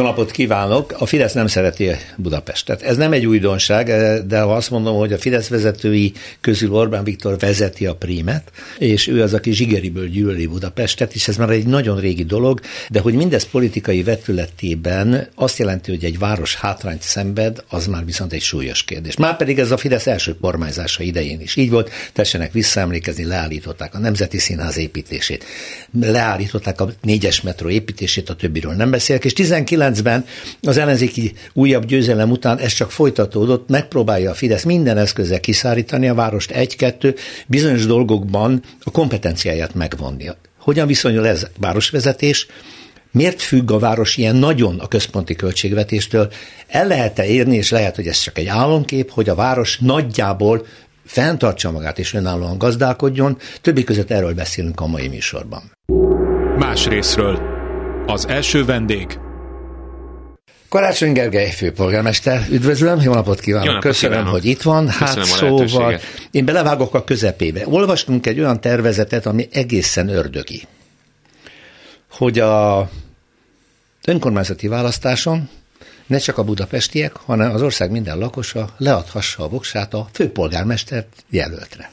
Jó napot kívánok! A Fidesz nem szereti Budapestet. Ez nem egy újdonság, de ha azt mondom, hogy a Fidesz vezetői közül Orbán Viktor vezeti a prímet, és ő az, aki zsigeriből gyűlöli Budapestet, és ez már egy nagyon régi dolog, de hogy mindez politikai vetületében azt jelenti, hogy egy város hátrányt szenved, az már viszont egy súlyos kérdés. Már pedig ez a Fidesz első kormányzása idején is így volt, tessenek visszaemlékezni, leállították a Nemzeti Színház építését, leállították a négyes metró építését, a többiről nem beszélek, és 19 2009-ben az ellenzéki újabb győzelem után ez csak folytatódott, megpróbálja a Fidesz minden eszközzel kiszárítani a várost egy-kettő, bizonyos dolgokban a kompetenciáját megvonni. Hogyan viszonyul ez városvezetés? Miért függ a város ilyen nagyon a központi költségvetéstől? El lehet-e érni, és lehet, hogy ez csak egy álomkép, hogy a város nagyjából fenntartsa magát és önállóan gazdálkodjon. Többi között erről beszélünk a mai műsorban. Más részről. Az első vendég Karácsony Gergely főpolgármester, üdvözlöm, jó napot kívánok, jó napot köszönöm, kívánok. hogy itt van. Hát Köszönöm szóval én belevágok a közepébe. Olvastunk egy olyan tervezetet, ami egészen ördögi, hogy a önkormányzati választáson ne csak a budapestiek, hanem az ország minden lakosa leadhassa a voksát a főpolgármester jelöltre.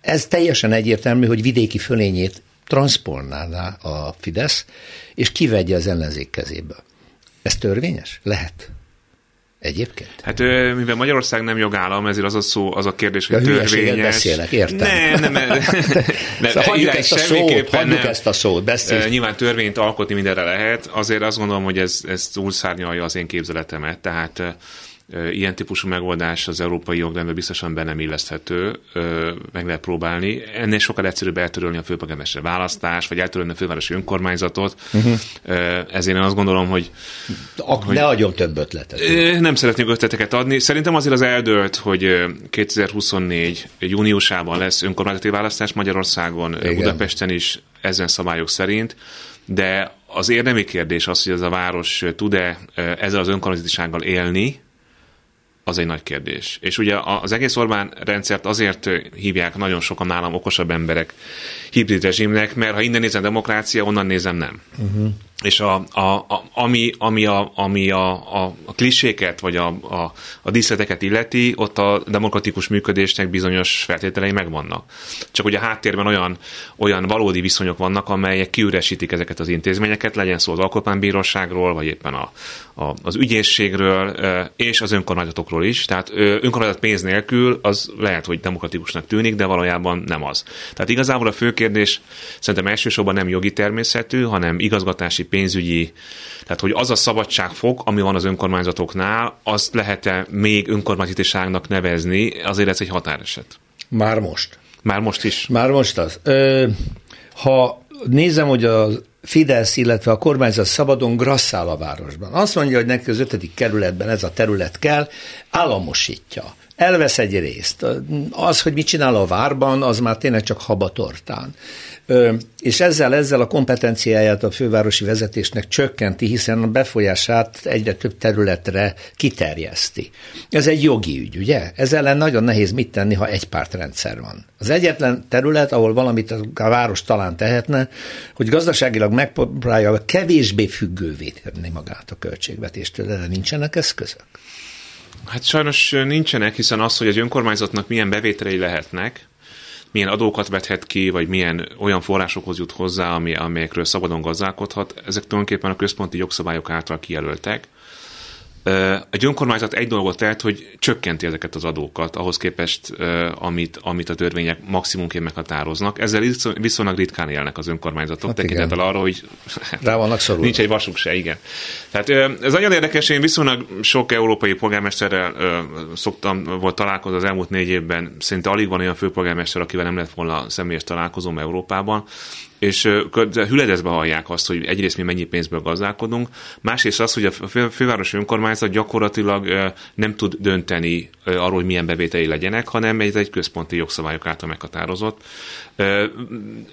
Ez teljesen egyértelmű, hogy vidéki fölényét transzponálná a Fidesz, és kivegye az ellenzék kezéből. Ez törvényes? Lehet. Egyébként? Hát mivel Magyarország nem jogállam, ezért az a szó, az a kérdés, hogy a törvényes. beszélek, értem. Nem, nem, nem. nem szóval hagyjuk ezt a szót, hagyjuk ezt a szót, beszélj. Nyilván törvényt alkotni mindenre lehet, azért azt gondolom, hogy ez, ez túlszárnyalja az én képzeletemet, tehát ilyen típusú megoldás az európai jogrendben biztosan be nem illeszthető, meg lehet próbálni. Ennél sokkal egyszerűbb eltörölni a főpolgármester választás, vagy eltörölni a fővárosi önkormányzatot. Uh-huh. Ezért én azt gondolom, hogy... Ak- hogy ne adjon több ötletet. Nem szeretnék ötleteket adni. Szerintem azért az eldőlt, hogy 2024 júniusában lesz önkormányzati választás Magyarországon, Igen. Budapesten is ezen szabályok szerint, de az érdemi kérdés az, hogy ez a város tud-e ezzel az önkormányzatisággal élni, az egy nagy kérdés. És ugye az egész Orbán rendszert azért hívják nagyon sokan nálam okosabb emberek hibrid rezsimnek, mert ha innen nézem demokrácia, onnan nézem nem. Uh-huh. És a, a, a, ami, ami, a, ami a, a, a kliséket, vagy a, a, a díszleteket illeti, ott a demokratikus működésnek bizonyos feltételei megvannak. Csak ugye a háttérben olyan, olyan valódi viszonyok vannak, amelyek kiüresítik ezeket az intézményeket, legyen szó az alkotmánybíróságról, vagy éppen a, a, az ügyészségről, és az önkormányzatokról is. Tehát önkormányzat pénz nélkül az lehet, hogy demokratikusnak tűnik, de valójában nem az. Tehát igazából a fő kérdés szerintem elsősorban nem jogi természetű, hanem igazgatási, pénzügyi, tehát hogy az a szabadságfok, ami van az önkormányzatoknál, azt lehet-e még önkormányzatiságnak nevezni, azért ez egy határeset. Már most. Már most is. Már most az. Ö, ha nézem, hogy a Fidesz, illetve a kormányzat szabadon grasszál a városban. Azt mondja, hogy neki az ötödik kerületben ez a terület kell, államosítja elvesz egy részt. Az, hogy mit csinál a várban, az már tényleg csak habatortán. És ezzel, ezzel a kompetenciáját a fővárosi vezetésnek csökkenti, hiszen a befolyását egyre több területre kiterjeszti. Ez egy jogi ügy, ugye? Ez ellen nagyon nehéz mit tenni, ha egy pártrendszer van. Az egyetlen terület, ahol valamit a város talán tehetne, hogy gazdaságilag megpróbálja kevésbé függővé tenni magát a költségvetéstől, de nincsenek eszközök. Hát sajnos nincsenek, hiszen az, hogy egy önkormányzatnak milyen bevételei lehetnek, milyen adókat vethet ki, vagy milyen olyan forrásokhoz jut hozzá, ami, amelyekről szabadon gazdálkodhat, ezek tulajdonképpen a központi jogszabályok által kijelöltek. Egy önkormányzat egy dolgot tehet, hogy csökkenti ezeket az adókat ahhoz képest, amit, amit a törvények maximumként meghatároznak. Ezzel viszonylag ritkán élnek az önkormányzatok, hát tekintettel arra, hogy Rá vannak szorulva. nincs egy vasuk se, igen. Tehát ez nagyon érdekes, én viszonylag sok európai polgármesterrel szoktam, volt találkozni az elmúlt négy évben, szinte alig van olyan főpolgármester, akivel nem lett volna személyes találkozom Európában, és hüledezbe hallják azt, hogy egyrészt mi mennyi pénzből gazdálkodunk, másrészt az, hogy a fővárosi önkormányzat gyakorlatilag nem tud dönteni arról, hogy milyen bevételi legyenek, hanem ez egy központi jogszabályok által meghatározott.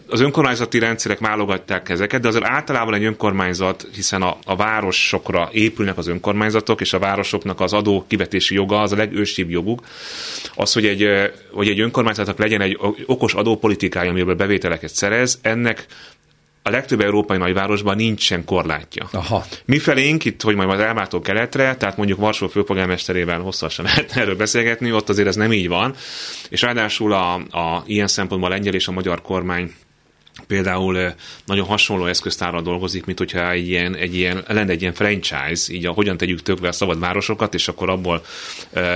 Az önkormányzati rendszerek válogatják ezeket, de azért általában egy önkormányzat, hiszen a, a városokra épülnek az önkormányzatok, és a városoknak az adó kivetési joga az a legősibb joguk. Az, hogy egy, hogy egy önkormányzatnak legyen egy okos adópolitikája, amiből bevételeket szerez, ennek a legtöbb európai nagyvárosban nincsen korlátja. Aha. felénk itt, hogy majd az elváltó keletre, tehát mondjuk Varsó főpolgármesterével hosszasan lehet erről beszélgetni, ott azért ez nem így van, és ráadásul a, a ilyen szempontból a lengyel és a magyar kormány például nagyon hasonló eszköztárral dolgozik, mint hogyha egy ilyen, egy ilyen, lenne egy ilyen franchise, így a hogyan tegyük tökre a szabad városokat, és akkor abból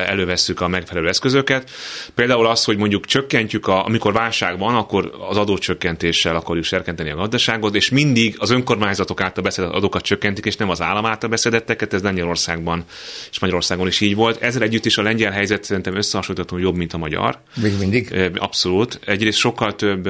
elővesszük a megfelelő eszközöket. Például az, hogy mondjuk csökkentjük, a, amikor válság van, akkor az adócsökkentéssel akarjuk serkenteni a gazdaságot, és mindig az önkormányzatok által beszedett adókat csökkentik, és nem az állam által beszedetteket, ez Lengyelországban és Magyarországon is így volt. Ezzel együtt is a lengyel helyzet szerintem összehasonlítható jobb, mint a magyar. Még mindig? Abszolút. Egyrészt sokkal több...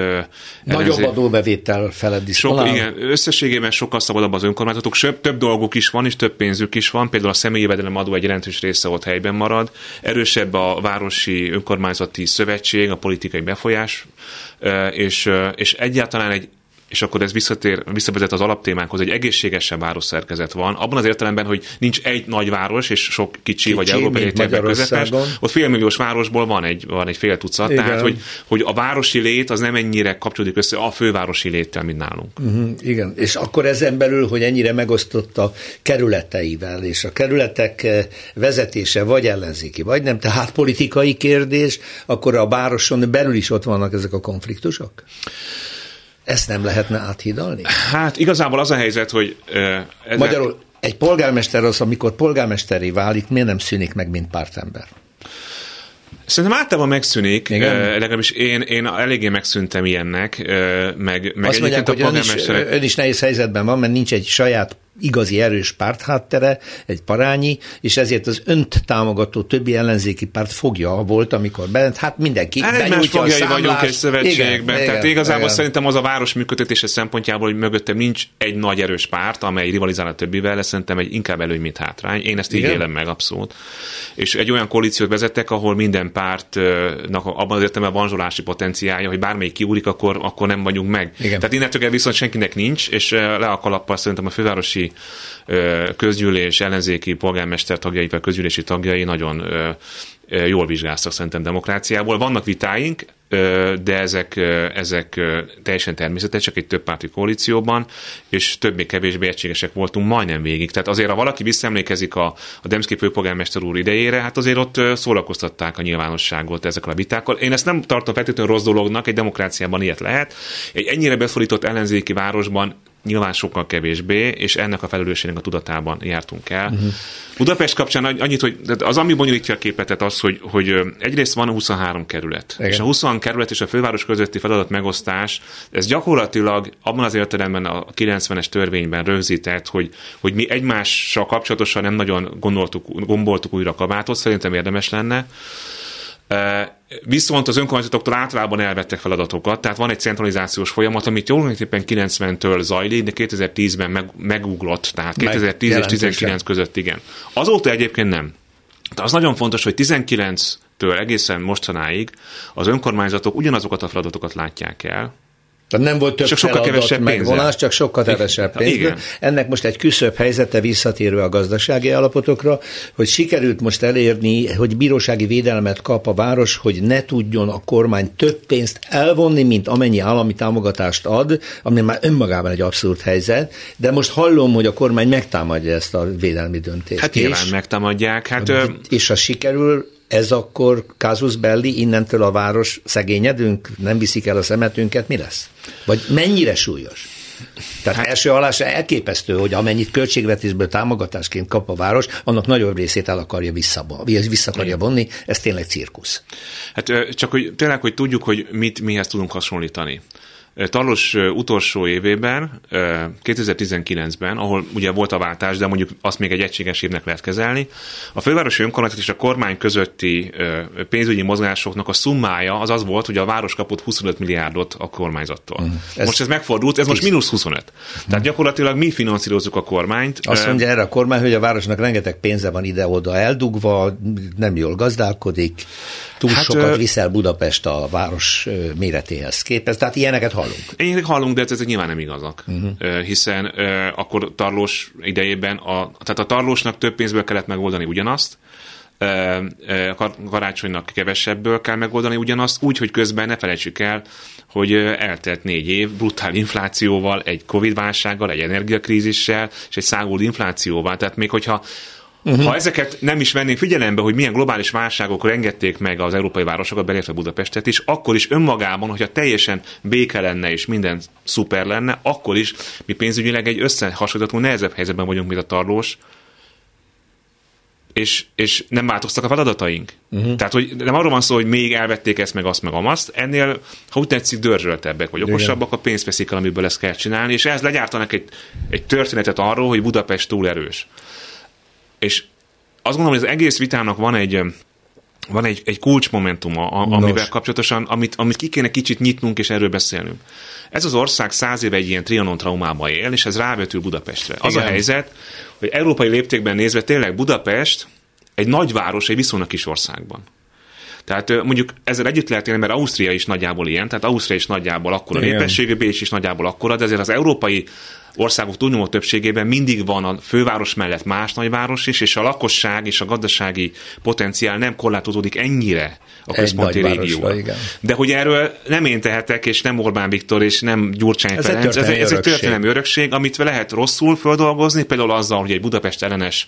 Nagyobb adó adóbevétel felett Sok, igen, összességében sokkal szabadabb az önkormányzatok, több, több dolguk is van, és több pénzük is van, például a személyi jövedelem adó egy jelentős része ott helyben marad, erősebb a városi önkormányzati szövetség, a politikai befolyás, és, és egyáltalán egy és akkor ez visszatér, visszavezet az alaptémánkhoz, egy egészségesebb városszerkezet van, abban az értelemben, hogy nincs egy nagy város és sok kicsi, kicsi vagy európai közepes, ott félmilliós városból van egy, van egy fél tucat, Igen. tehát hogy, hogy a városi lét az nem ennyire kapcsolódik össze a fővárosi léttel, mint nálunk. Uh-huh, igen, és akkor ezen belül, hogy ennyire megosztott a kerületeivel, és a kerületek eh, vezetése vagy ellenzéki, vagy nem, tehát politikai kérdés, akkor a városon belül is ott vannak ezek a konfliktusok? Ezt nem lehetne áthidalni? Hát igazából az a helyzet, hogy... Uh. Magyarul egy polgármester az, amikor polgármesteri válik, miért nem szűnik meg, mint pártember? Szerintem általában megszűnik, Igen? legalábbis én, én eléggé megszűntem ilyennek, meg, meg Azt mondják, hogy ön is, ön is nehéz helyzetben van, mert nincs egy saját igazi erős pártháttere, egy parányi, és ezért az önt támogató többi ellenzéki párt fogja volt, amikor bent, hát mindenki hát egymás fogjai vagyunk egy szövetségben. Igen, Tehát igen, igazából igen. szerintem az a város működtetése szempontjából, hogy mögöttem nincs egy nagy erős párt, amely rivalizál a többivel, lesz szerintem egy inkább előny, mint hátrány. Én ezt igen. így élem meg abszolút. És egy olyan koalíciót vezettek, ahol minden pártnak abban az értelemben van zsolási potenciálja, hogy bármelyik kiúrik, akkor, akkor nem vagyunk meg. Igen. Tehát innentől viszont senkinek nincs, és le a kalappal szerintem a fővárosi közgyűlés, ellenzéki polgármester tagjai, vagy közgyűlési tagjai nagyon jól vizsgáztak szerintem demokráciából. Vannak vitáink, de ezek, ezek teljesen természetesek egy többpárti koalícióban, és többé-kevésbé egységesek voltunk majdnem végig. Tehát azért, ha valaki visszaemlékezik a, a Demszki főpolgármester úr idejére, hát azért ott szórakoztatták a nyilvánosságot ezekkel a vitákkal. Én ezt nem tartom feltétlenül rossz dolognak, egy demokráciában ilyet lehet. Egy ennyire beszorított ellenzéki városban nyilván sokkal kevésbé, és ennek a felelősségnek a tudatában jártunk el. Uh-huh. Budapest kapcsán annyit, hogy az, ami bonyolítja a képet, az, hogy, hogy egyrészt van 23 kerület, Igen. és a 23 kerület és a főváros közötti feladat megosztás, ez gyakorlatilag abban az értelemben a 90-es törvényben rögzített, hogy, hogy mi egymással kapcsolatosan nem nagyon gondoltuk, gomboltuk újra a kabátot, szerintem érdemes lenne. Viszont az önkormányzatoktól általában elvettek feladatokat, tehát van egy centralizációs folyamat, amit jól 90-től zajlik, de 2010-ben meg, meguglott, tehát 2010 meg és 19 között igen. Azóta egyébként nem. De az nagyon fontos, hogy 19-től egészen mostanáig az önkormányzatok ugyanazokat a feladatokat látják el, tehát nem volt több csak sokkal kevesebb megvonás, csak sokkal kevesebb pénz. Igen. Ennek most egy küszöbb helyzete visszatérve a gazdasági állapotokra, hogy sikerült most elérni, hogy bírósági védelmet kap a város, hogy ne tudjon a kormány több pénzt elvonni, mint amennyi állami támogatást ad, ami már önmagában egy abszurd helyzet, de most hallom, hogy a kormány megtámadja ezt a védelmi döntést. Hát nyilván megtámadják. Hát, és ha sikerül, ez akkor Kazus Belli, innentől a város szegényedünk, nem viszik el a szemetünket, mi lesz? Vagy mennyire súlyos? Tehát hát, első alásra elképesztő, hogy amennyit költségvetésből támogatásként kap a város, annak nagyobb részét el akarja vissza, vissza akarja vonni, ez tényleg cirkusz. Hát csak hogy tényleg, hogy tudjuk, hogy mit mihez tudunk hasonlítani. Tarlos utolsó évében, 2019-ben, ahol ugye volt a váltás, de mondjuk azt még egy egységes évnek lehet kezelni, a fővárosi önkormányzat és a kormány közötti pénzügyi mozgásoknak a szummája az az volt, hogy a város kapott 25 milliárdot a kormányzattól. Mm. Ez most ez megfordult, ez most mínusz 25. Mm. Tehát gyakorlatilag mi finanszírozzuk a kormányt. Azt mondja erre a kormány, hogy a városnak rengeteg pénze van ide-oda eldugva, nem jól gazdálkodik, túl hát, sokat viszel Budapest a város méretéhez képest. Tehát ilyeneket hallunk. Én hallunk, de ezek nyilván nem igazak. Uh-huh. Hiszen akkor Tarlós idejében, a, tehát a Tarlósnak több pénzből kellett megoldani ugyanazt, karácsonynak kevesebből kell megoldani ugyanazt, úgy, hogy közben ne felejtsük el, hogy eltelt négy év brutál inflációval, egy Covid-válsággal, egy energiakrízissel, és egy szágult inflációval. Tehát még hogyha Uh-huh. Ha ezeket nem is vennénk figyelembe, hogy milyen globális válságok rengették meg az európai városokat, belépve Budapestet is, akkor is önmagában, hogyha teljesen béke lenne és minden szuper lenne, akkor is mi pénzügyileg egy összehasonlítható nehezebb helyzetben vagyunk, mint a tarlós, és, és nem változtak a feladataink. Uh-huh. Tehát, hogy nem arról van szó, hogy még elvették ezt, meg azt, meg amazt, ennél, ha úgy tetszik, dörzsöltebbek, vagy okosabbak, a pénzt veszik el, amiből ezt kell csinálni, és ez legyártanak egy, egy történetet arról, hogy Budapest túl erős. És azt gondolom, hogy az egész vitának van egy van egy, egy kulcsmomentuma, amivel Nos. kapcsolatosan, amit, amit ki kéne kicsit nyitnunk és erről beszélnünk. Ez az ország száz éve egy ilyen trianon traumába él, és ez rávetül Budapestre. Az Igen. a helyzet, hogy európai léptékben nézve tényleg Budapest egy nagyváros egy viszonylag kis országban. Tehát mondjuk ezzel együtt lehet élni, mert Ausztria is nagyjából ilyen, tehát Ausztria is nagyjából akkora népességű, Bécs is nagyjából akkora, de azért az európai országok túlnyomó többségében mindig van a főváros mellett más nagyváros is, és a lakosság és a gazdasági potenciál nem korlátozódik ennyire a központi régióban. De hogy erről nem én tehetek, és nem Orbán Viktor, és nem Gyurcsány ez Ferenc, egy ez, ez egy történelmi örökség, amit lehet rosszul földolgozni, például azzal, hogy egy Budapest ellenes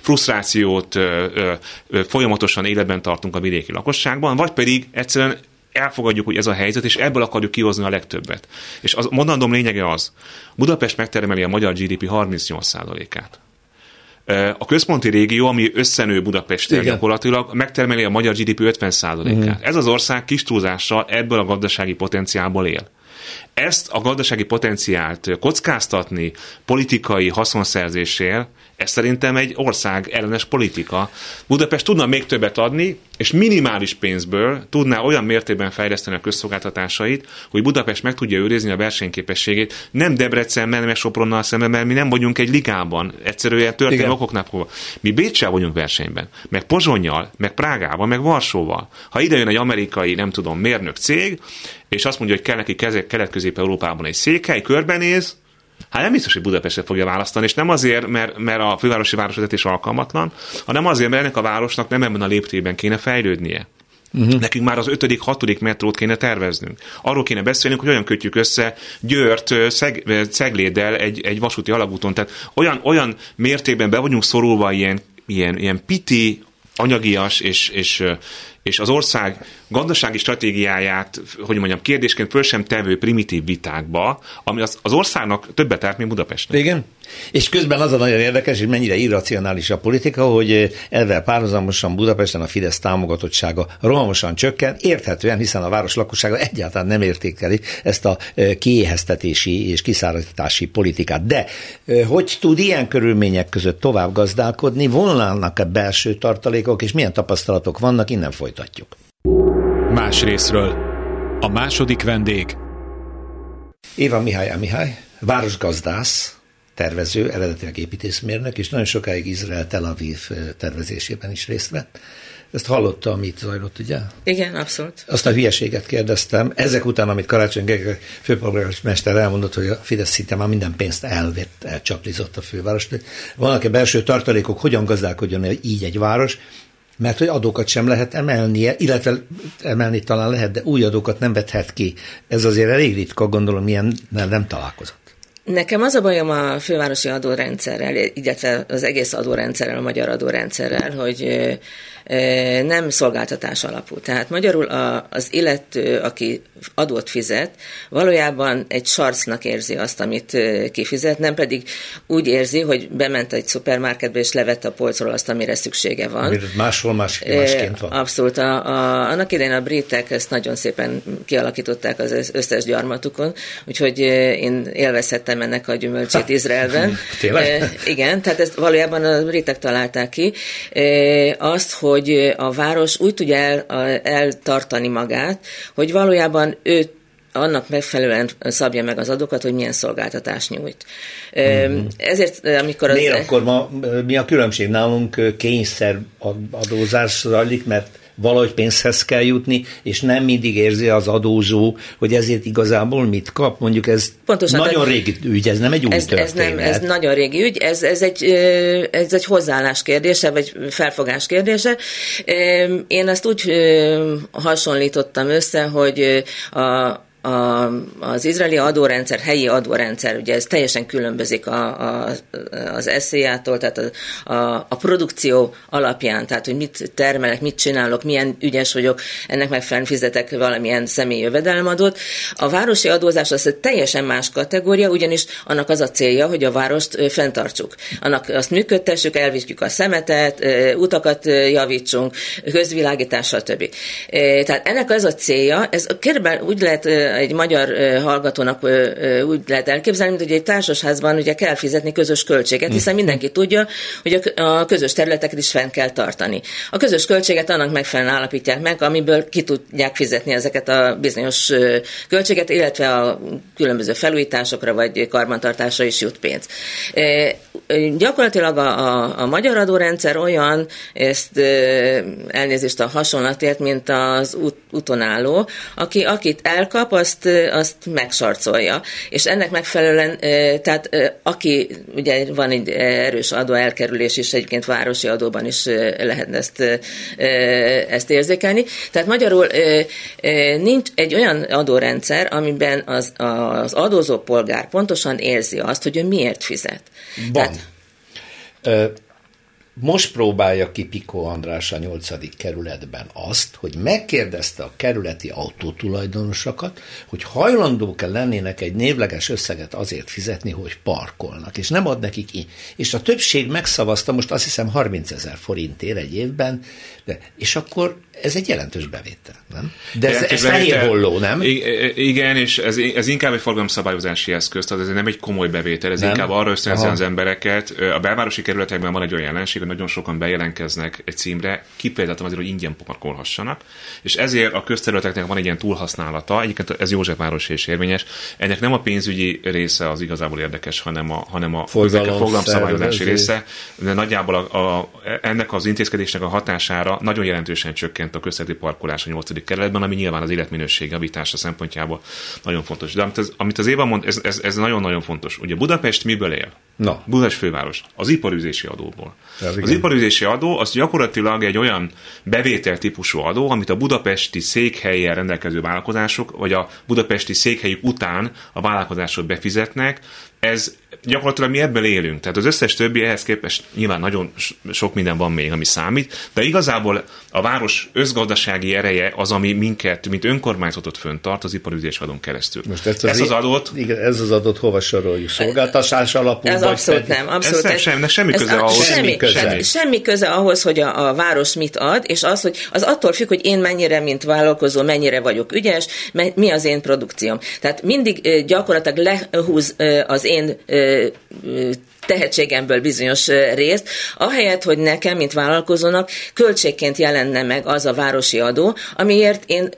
frusztrációt ö, ö, ö, folyamatosan életben tartunk a vidéki lakosságban, vagy pedig egyszerűen elfogadjuk, hogy ez a helyzet, és ebből akarjuk kihozni a legtöbbet. És az mondandóm lényege az, Budapest megtermeli a magyar GDP 38%-át. A központi régió, ami összenő Budapesttel gyakorlatilag, megtermeli a magyar GDP 50%-át. Uh-huh. Ez az ország kis túlzással ebből a gazdasági potenciálból él. Ezt a gazdasági potenciált kockáztatni politikai haszonszerzésél, ez szerintem egy ország ellenes politika. Budapest tudna még többet adni, és minimális pénzből tudná olyan mértékben fejleszteni a közszolgáltatásait, hogy Budapest meg tudja őrizni a versenyképességét, nem Debrecenben, meg Sopronnal szemben, mert mi nem vagyunk egy ligában, egyszerűen történelmi okoknál fogva. Mi Bécsel vagyunk versenyben, meg Pozsonyjal, meg Prágával, meg Varsóval. Ha ide jön egy amerikai, nem tudom, mérnök cég, és azt mondja, hogy kell neki kelet-közép-európában egy székhely, körbenéz, Hát nem biztos, hogy Budapestet fogja választani, és nem azért, mert, mert a fővárosi városvezetés alkalmatlan, hanem azért, mert ennek a városnak nem ebben a léptében kéne fejlődnie. Uh-huh. Nekünk már az ötödik, hatodik metrót kéne terveznünk. Arról kéne beszélnünk, hogy olyan kötjük össze Győrt Szeg, Cegléddel egy, egy vasúti alagúton. Tehát olyan, olyan mértékben be vagyunk szorulva ilyen, ilyen, ilyen piti, anyagias és, és, és az ország gazdasági stratégiáját, hogy mondjam, kérdésként föl sem tevő primitív vitákba, ami az, az országnak többet árt, mint Budapestnek. Igen. És közben az a nagyon érdekes, hogy mennyire irracionális a politika, hogy ezzel párhuzamosan Budapesten a Fidesz támogatottsága rohamosan csökken, érthetően, hiszen a város lakossága egyáltalán nem értékeli ezt a e, kiéheztetési és kiszállítási politikát. De e, hogy tud ilyen körülmények között tovább gazdálkodni, vonulnának-e belső tartalékok, és milyen tapasztalatok vannak, innen folytatjuk. Más részről. A második vendég. Éva Mihály Mihály, városgazdász, tervező, eredetileg építészmérnök, és nagyon sokáig Izrael Tel Aviv tervezésében is részt vett. Ezt hallotta, amit zajlott, ugye? Igen, abszolút. Azt a hülyeséget kérdeztem. Ezek után, amit Karácsony Gergely főpolgármester elmondott, hogy a Fidesz szinte már minden pénzt elvett, elcsaplizott a fővárost. Vannak-e belső tartalékok, hogyan gazdálkodjon így egy város? Mert hogy adókat sem lehet emelnie, illetve emelni talán lehet, de új adókat nem vethet ki. Ez azért elég ritka, gondolom, ilyen nem, találkozott. Nekem az a bajom a fővárosi adórendszerrel, illetve az egész adórendszerrel, a magyar adórendszerrel, hogy nem szolgáltatás alapú. Tehát magyarul az illető, aki adót fizet, valójában egy sarcnak érzi azt, amit kifizet, nem pedig úgy érzi, hogy bement egy szupermarketbe és levette a polcról azt, amire szüksége van. Amire máshol más, másként van. Abszolút. A, a, annak idején a britek ezt nagyon szépen kialakították az összes gyarmatukon, úgyhogy én élvezhettem ennek a gyümölcsét Izraelben. Tényleg? Igen, tehát ezt valójában a britek találták ki. Azt, hogy a város úgy tudja el, eltartani magát, hogy valójában ő annak megfelelően szabja meg az adókat, hogy milyen szolgáltatást nyújt. Mm-hmm. Ezért, amikor az... Miért akkor ma, mi a különbség? Nálunk kényszer adózás zajlik, mert valahogy pénzhez kell jutni, és nem mindig érzi az adózó, hogy ezért igazából mit kap. Mondjuk ez Pontosan, nagyon régi ügy, ez nem egy új ez, ez, nem, ez nagyon régi ügy, ez, ez, egy, ez egy hozzáállás kérdése, vagy felfogás kérdése. Én azt úgy hasonlítottam össze, hogy a a, az izraeli adórendszer, helyi adórendszer, ugye ez teljesen különbözik a, a, az SZIA-tól, tehát a, a, a produkció alapján, tehát hogy mit termelek, mit csinálok, milyen ügyes vagyok, ennek megfelelően fizetek valamilyen személyi jövedelemadót. A városi adózás az egy teljesen más kategória, ugyanis annak az a célja, hogy a várost fenntartsuk. Annak azt működtessük, elvigyük a szemetet, utakat javítsunk, közvilágítás, stb. Tehát ennek az a célja, ez körülbelül úgy lehet egy magyar hallgatónak úgy lehet elképzelni, mint hogy egy társasházban ugye kell fizetni közös költséget, hiszen mindenki tudja, hogy a közös területeket is fenn kell tartani. A közös költséget annak megfelelően állapítják meg, amiből ki tudják fizetni ezeket a bizonyos költséget, illetve a különböző felújításokra vagy karbantartásra is jut pénz. Gyakorlatilag a, a, a magyar adórendszer olyan, ezt elnézést a hasonlatért, mint az út, utonálló, aki akit elkap, azt, azt megsarcolja. És ennek megfelelően, tehát aki, ugye van egy erős adó elkerülés is, egyébként városi adóban is lehetne ezt, ezt érzékelni. Tehát magyarul nincs egy olyan adórendszer, amiben az, az adózó polgár pontosan érzi azt, hogy ő miért fizet. Van. Tehát, most próbálja ki Piko András a 8. kerületben azt, hogy megkérdezte a kerületi autótulajdonosokat, hogy hajlandók-e lennének egy névleges összeget azért fizetni, hogy parkolnak, és nem ad nekik így. És a többség megszavazta, most azt hiszem 30 ezer forintért egy évben, de, és akkor ez egy jelentős bevétel, nem? De ez, ez fehér holló, nem? Igen, és ez, ez inkább egy forgalomszabályozási eszköz, tehát ez nem egy komoly bevétel, ez nem? inkább arra ösztönzi az embereket. A belvárosi kerületekben van egy olyan jelenség, hogy nagyon sokan bejelentkeznek egy címre, kipéldáltam azért, hogy ingyen parkolhassanak, és ezért a közterületeknek van egy ilyen túlhasználata, egyébként ez Józsefváros is érvényes, ennek nem a pénzügyi része az igazából érdekes, hanem a, hanem a forgalomszabályozási része, de nagyjából a, a, ennek az intézkedésnek a hatására nagyon jelentősen csökkent csökkent a közterületi parkolás a 8. kerületben, ami nyilván az életminőség javítása szempontjából nagyon fontos. De amit az, amit az Éva mond, ez, ez, ez nagyon-nagyon fontos. Ugye Budapest miből él? Na. Budapest főváros. Az iparüzési adóból. Ez az iparüzési adó az gyakorlatilag egy olyan bevétel típusú adó, amit a budapesti székhelyen rendelkező vállalkozások, vagy a budapesti székhelyük után a vállalkozások befizetnek, ez gyakorlatilag mi ebből élünk. Tehát az összes többi ehhez képest nyilván nagyon sok minden van még, ami számít, de igazából a város özgazdasági ereje az, ami minket, mint önkormányzatot föntart az iparüzés adón keresztül. Most ezt az, ez az adót... Igen, ez az adót hova soroljuk? Szolgáltatás alapú? Ez abszolút pedig... nem. Abszolút ez, ez sem, semmi köze ez ahhoz. Semmi, köze. Semmi, semmi köze ahhoz, hogy a, a város mit ad, és az, hogy az attól függ, hogy én mennyire, mint vállalkozó, mennyire vagyok ügyes, mi az én produkcióm. Tehát mindig gyakorlatilag lehúz az én tehetségemből bizonyos részt, ahelyett, hogy nekem, mint vállalkozónak költségként jelenne meg az a városi adó, amiért én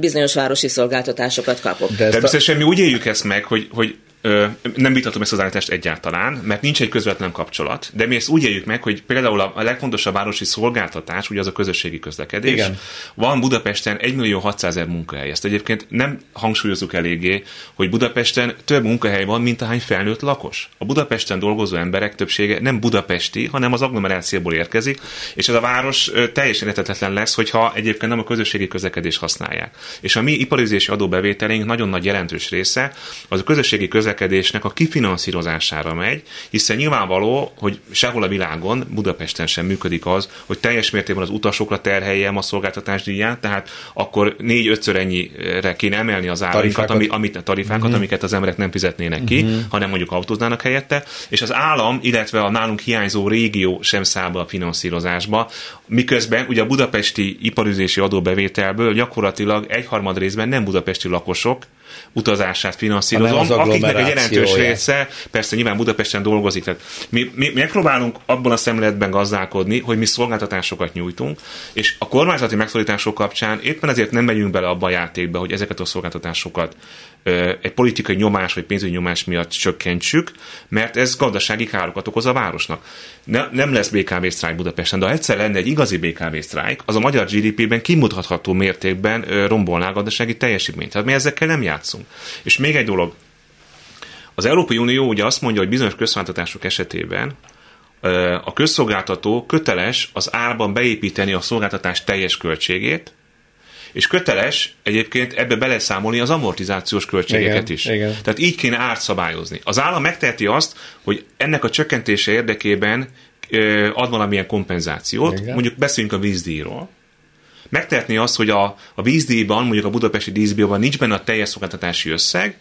bizonyos városi szolgáltatásokat kapok. De Természetesen mi úgy éljük ezt meg, hogy, hogy nem vitatom ezt az állítást egyáltalán, mert nincs egy közvetlen kapcsolat, de mi ezt úgy éljük meg, hogy például a legfontosabb városi szolgáltatás, ugye az a közösségi közlekedés. Igen. Van Budapesten 1 millió 600 ezer munkahely. Ezt egyébként nem hangsúlyozzuk eléggé, hogy Budapesten több munkahely van, mint ahány felnőtt lakos. A Budapesten dolgozó emberek többsége nem budapesti, hanem az agglomerációból érkezik, és ez a város teljesen értetetlen lesz, hogyha egyébként nem a közösségi közlekedést használják. És a mi iparizési adóbevételénk nagyon nagy jelentős része az a közösségi közlekedés közlekedésnek a kifinanszírozására megy, hiszen nyilvánvaló, hogy sehol a világon, Budapesten sem működik az, hogy teljes mértékben az utasokra terheljem a szolgáltatás díját, tehát akkor négy-ötször ennyire kéne emelni az árainkat, ami, amit, tarifákat, uh-huh. amiket az emberek nem fizetnének ki, uh-huh. hanem mondjuk autóznának helyette, és az állam, illetve a nálunk hiányzó régió sem száll be a finanszírozásba, miközben ugye a budapesti iparüzési adóbevételből gyakorlatilag egyharmad részben nem budapesti lakosok, utazását finanszírozom, akiknek egy jelentős része, persze nyilván Budapesten dolgozik. Tehát mi, mi megpróbálunk abban a szemléletben gazdálkodni, hogy mi szolgáltatásokat nyújtunk, és a kormányzati megszorítások kapcsán éppen ezért nem megyünk bele abba a játékba, hogy ezeket a szolgáltatásokat egy politikai nyomás vagy pénzügyi nyomás miatt csökkentsük, mert ez gazdasági károkat okoz a városnak. Ne, nem lesz BKV sztrájk Budapesten, de ha egyszer lenne egy igazi BKV sztrájk, az a magyar GDP-ben kimutatható mértékben rombolná a gazdasági teljesítményt. Tehát mi ezekkel nem játszunk. És még egy dolog. Az Európai Unió ugye azt mondja, hogy bizonyos közszolgáltatások esetében a közszolgáltató köteles az árban beépíteni a szolgáltatás teljes költségét, és köteles egyébként ebbe beleszámolni az amortizációs költségeket igen, is. Igen. Tehát így kéne árt szabályozni. Az állam megteheti azt, hogy ennek a csökkentése érdekében ad valamilyen kompenzációt, igen. mondjuk beszéljünk a vízdíjról, megtehetné azt, hogy a, a vízdíjban, mondjuk a budapesti díjban nincs benne a teljes szolgáltatási összeg,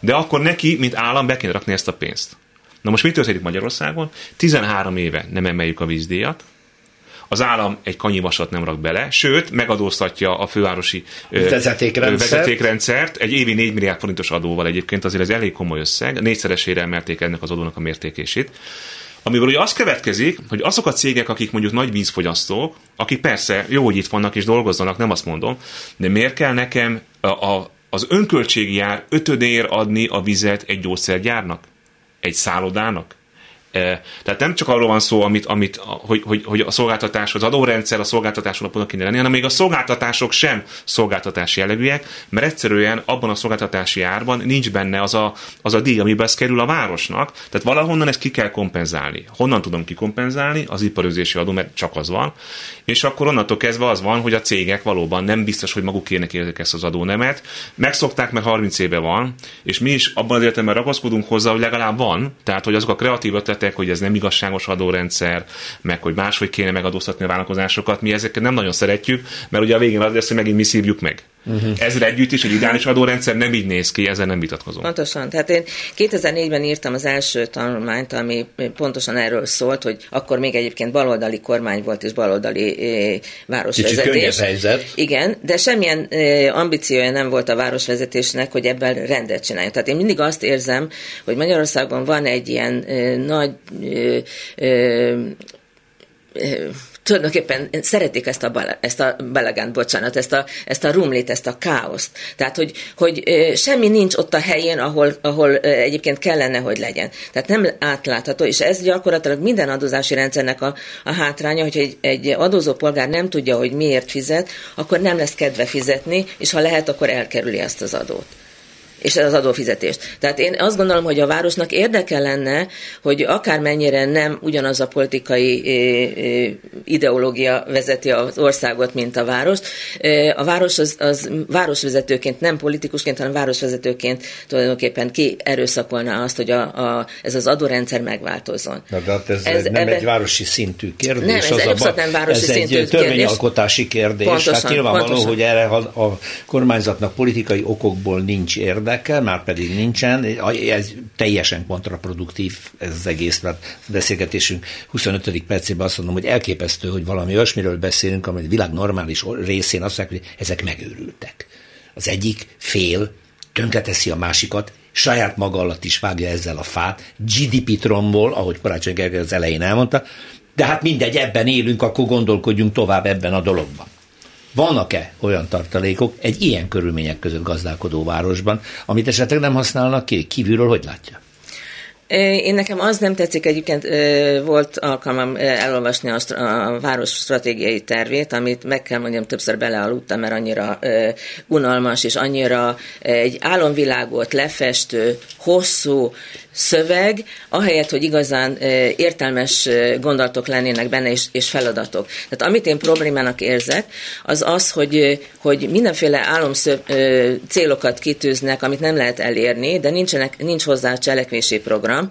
de akkor neki, mint állam, be kéne rakni ezt a pénzt. Na most mi történik Magyarországon? 13 éve nem emeljük a vízdíjat, az állam egy kanyivasat nem rak bele, sőt, megadóztatja a fővárosi vezetékrendszert. vezetékrendszert egy évi 4 milliárd forintos adóval egyébként, azért ez elég komoly összeg, négyszeresére emelték ennek az adónak a mértékését. Amiből ugye az következik, hogy azok a cégek, akik mondjuk nagy vízfogyasztók, akik persze jó, hogy itt vannak és dolgozzanak, nem azt mondom, de miért kell nekem a, a, az önköltségi jár ötödér adni a vizet egy gyógyszergyárnak? Egy szállodának? Tehát nem csak arról van szó, amit, amit, hogy, hogy, hogy a szolgáltatás, az adórendszer a szolgáltatás alapon kéne lenni, hanem még a szolgáltatások sem szolgáltatási jellegűek, mert egyszerűen abban a szolgáltatási árban nincs benne az a, az a díj, amiben ez kerül a városnak. Tehát valahonnan ezt ki kell kompenzálni. Honnan tudom kikompenzálni? Az iparőzési adó, mert csak az van. És akkor onnantól kezdve az van, hogy a cégek valóban nem biztos, hogy maguk kérnek érzik ezt az adónemet. Megszokták, mert 30 éve van, és mi is abban az értelemben ragaszkodunk hozzá, hogy legalább van, tehát hogy azok a kreatív ötletek, hogy ez nem igazságos adórendszer, meg hogy máshogy kéne megadóztatni a vállalkozásokat, mi ezeket nem nagyon szeretjük, mert ugye a végén az lesz, hogy megint mi szívjuk meg. Uh-huh. Ezzel együtt is egy ideális adórendszer nem így néz ki, ezzel nem vitatkozom. Pontosan. Tehát én 2004-ben írtam az első tanulmányt, ami pontosan erről szólt, hogy akkor még egyébként baloldali kormány volt és baloldali eh, városvezetés. helyzet. Igen, de semmilyen eh, ambíciója nem volt a városvezetésnek, hogy ebben rendet csináljon. Tehát én mindig azt érzem, hogy Magyarországon van egy ilyen eh, nagy eh, eh, tulajdonképpen szeretik ezt a, bele, ezt a belegán, bocsánat, ezt a, ezt a rumlit, ezt a káoszt. Tehát, hogy, hogy semmi nincs ott a helyén, ahol, ahol egyébként kellene, hogy legyen. Tehát nem átlátható, és ez gyakorlatilag minden adózási rendszernek a, a hátránya, hogy egy, egy adózó polgár nem tudja, hogy miért fizet, akkor nem lesz kedve fizetni, és ha lehet, akkor elkerüli ezt az adót és az adófizetést. Tehát én azt gondolom, hogy a városnak érdeke lenne, hogy akármennyire nem ugyanaz a politikai ideológia vezeti az országot, mint a város, a város az, az városvezetőként, nem politikusként, hanem városvezetőként tulajdonképpen ki erőszakolná azt, hogy a, a, ez az adórendszer megváltozzon. Na, de hát ez, ez nem ebbe... egy városi szintű kérdés. Nem, ez az a, nem városi ez szintű egy törvényalkotási kérdés. Pontosan, hát nyilvánvaló, pontosan. hogy erre a, a kormányzatnak politikai okokból nincs érdeke, érdeke, már pedig nincsen. Ez teljesen kontraproduktív ez az egész, mert beszélgetésünk 25. percében azt mondom, hogy elképesztő, hogy valami olyasmiről beszélünk, amely a világ normális részén azt mondják, hogy ezek megőrültek. Az egyik fél tönkreteszi a másikat, saját maga alatt is vágja ezzel a fát, GDP trombol, ahogy Karácsony Gergely az elején elmondta, de hát mindegy, ebben élünk, akkor gondolkodjunk tovább ebben a dologban. Vannak-e olyan tartalékok egy ilyen körülmények között gazdálkodó városban, amit esetleg nem használnak ki? Kívülről hogy látja? Én nekem az nem tetszik, egyébként volt alkalmam elolvasni a, város stratégiai tervét, amit meg kell mondjam, többször belealudtam, mert annyira unalmas, és annyira egy álomvilágot lefestő, hosszú, szöveg, ahelyett, hogy igazán értelmes gondolatok lennének benne, és, és feladatok. Tehát amit én problémának érzek, az az, hogy, hogy mindenféle álomszöv, célokat kitűznek, amit nem lehet elérni, de nincsenek, nincs hozzá cselekvési program,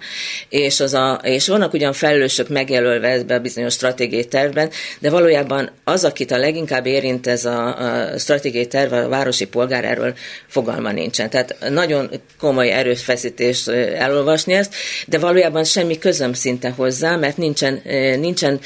és, az a, és vannak ugyan felelősök megjelölve ebbe a bizonyos stratégiai tervben, de valójában az, akit a leginkább érint ez a, a stratégiai terv, a városi polgár, erről fogalma nincsen. Tehát nagyon komoly erőfeszítés elolvasni ezt, de valójában semmi közöm szinte hozzá, mert nincsen, nincsen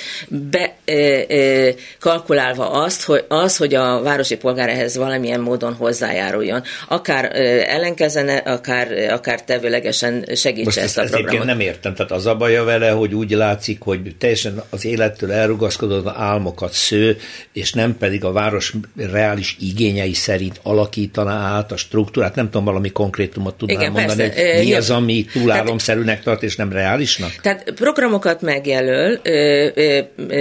bekalkulálva azt, hogy, az, hogy a városi polgár ehhez valamilyen módon hozzájáruljon. Akár ellenkezene, akár, akár tevőlegesen segítse Most ezt, ezt a programot. nem értem, tehát az a baja vele, hogy úgy látszik, hogy teljesen az élettől elrugaszkodott álmokat sző, és nem pedig a város reális igényei szerint alakítaná át a struktúrát. Nem tudom, valami konkrétumot tudnám Igen, mondani, persze. hogy mi az, ami túlálomszerűnek tart, és nem reálisnak? Tehát programokat megjelöl,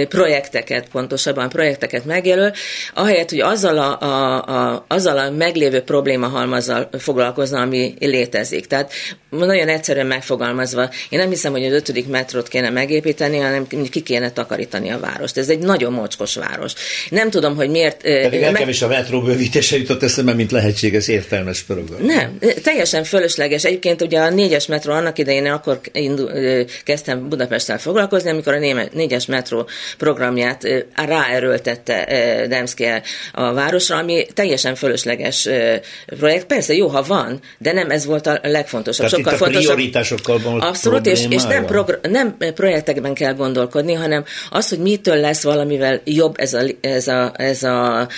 projekteket pontosabban, projekteket megjelöl, ahelyett, hogy azzal a, a, a, azzal a meglévő problémahalmazzal foglalkozna, ami létezik. Tehát nagyon egyszerűen megfogalmazva, én nem hiszem, hogy az ötödik metrót kéne megépíteni, hanem ki kéne takarítani a várost. Ez egy nagyon mocskos város. Nem tudom, hogy miért... Pedig nekem meg... is a metró bővítése jutott eszembe, mint lehetséges értelmes program. Nem, teljesen fölösleges. Egyébként ugye a négyes metró annak idején akkor indul, kezdtem Budapesttel foglalkozni, amikor a négyes metró programját ráerőltette Demszki a városra, ami teljesen fölösleges projekt. Persze jó, ha van, de nem ez volt a legfontosabb. Tehát sokkal itt a prioritásokkal van Abszolút, és, és nem, progr- nem projektekben kell gondolkodni, hanem az, hogy mitől lesz valamivel jobb ez a, ez a, ez a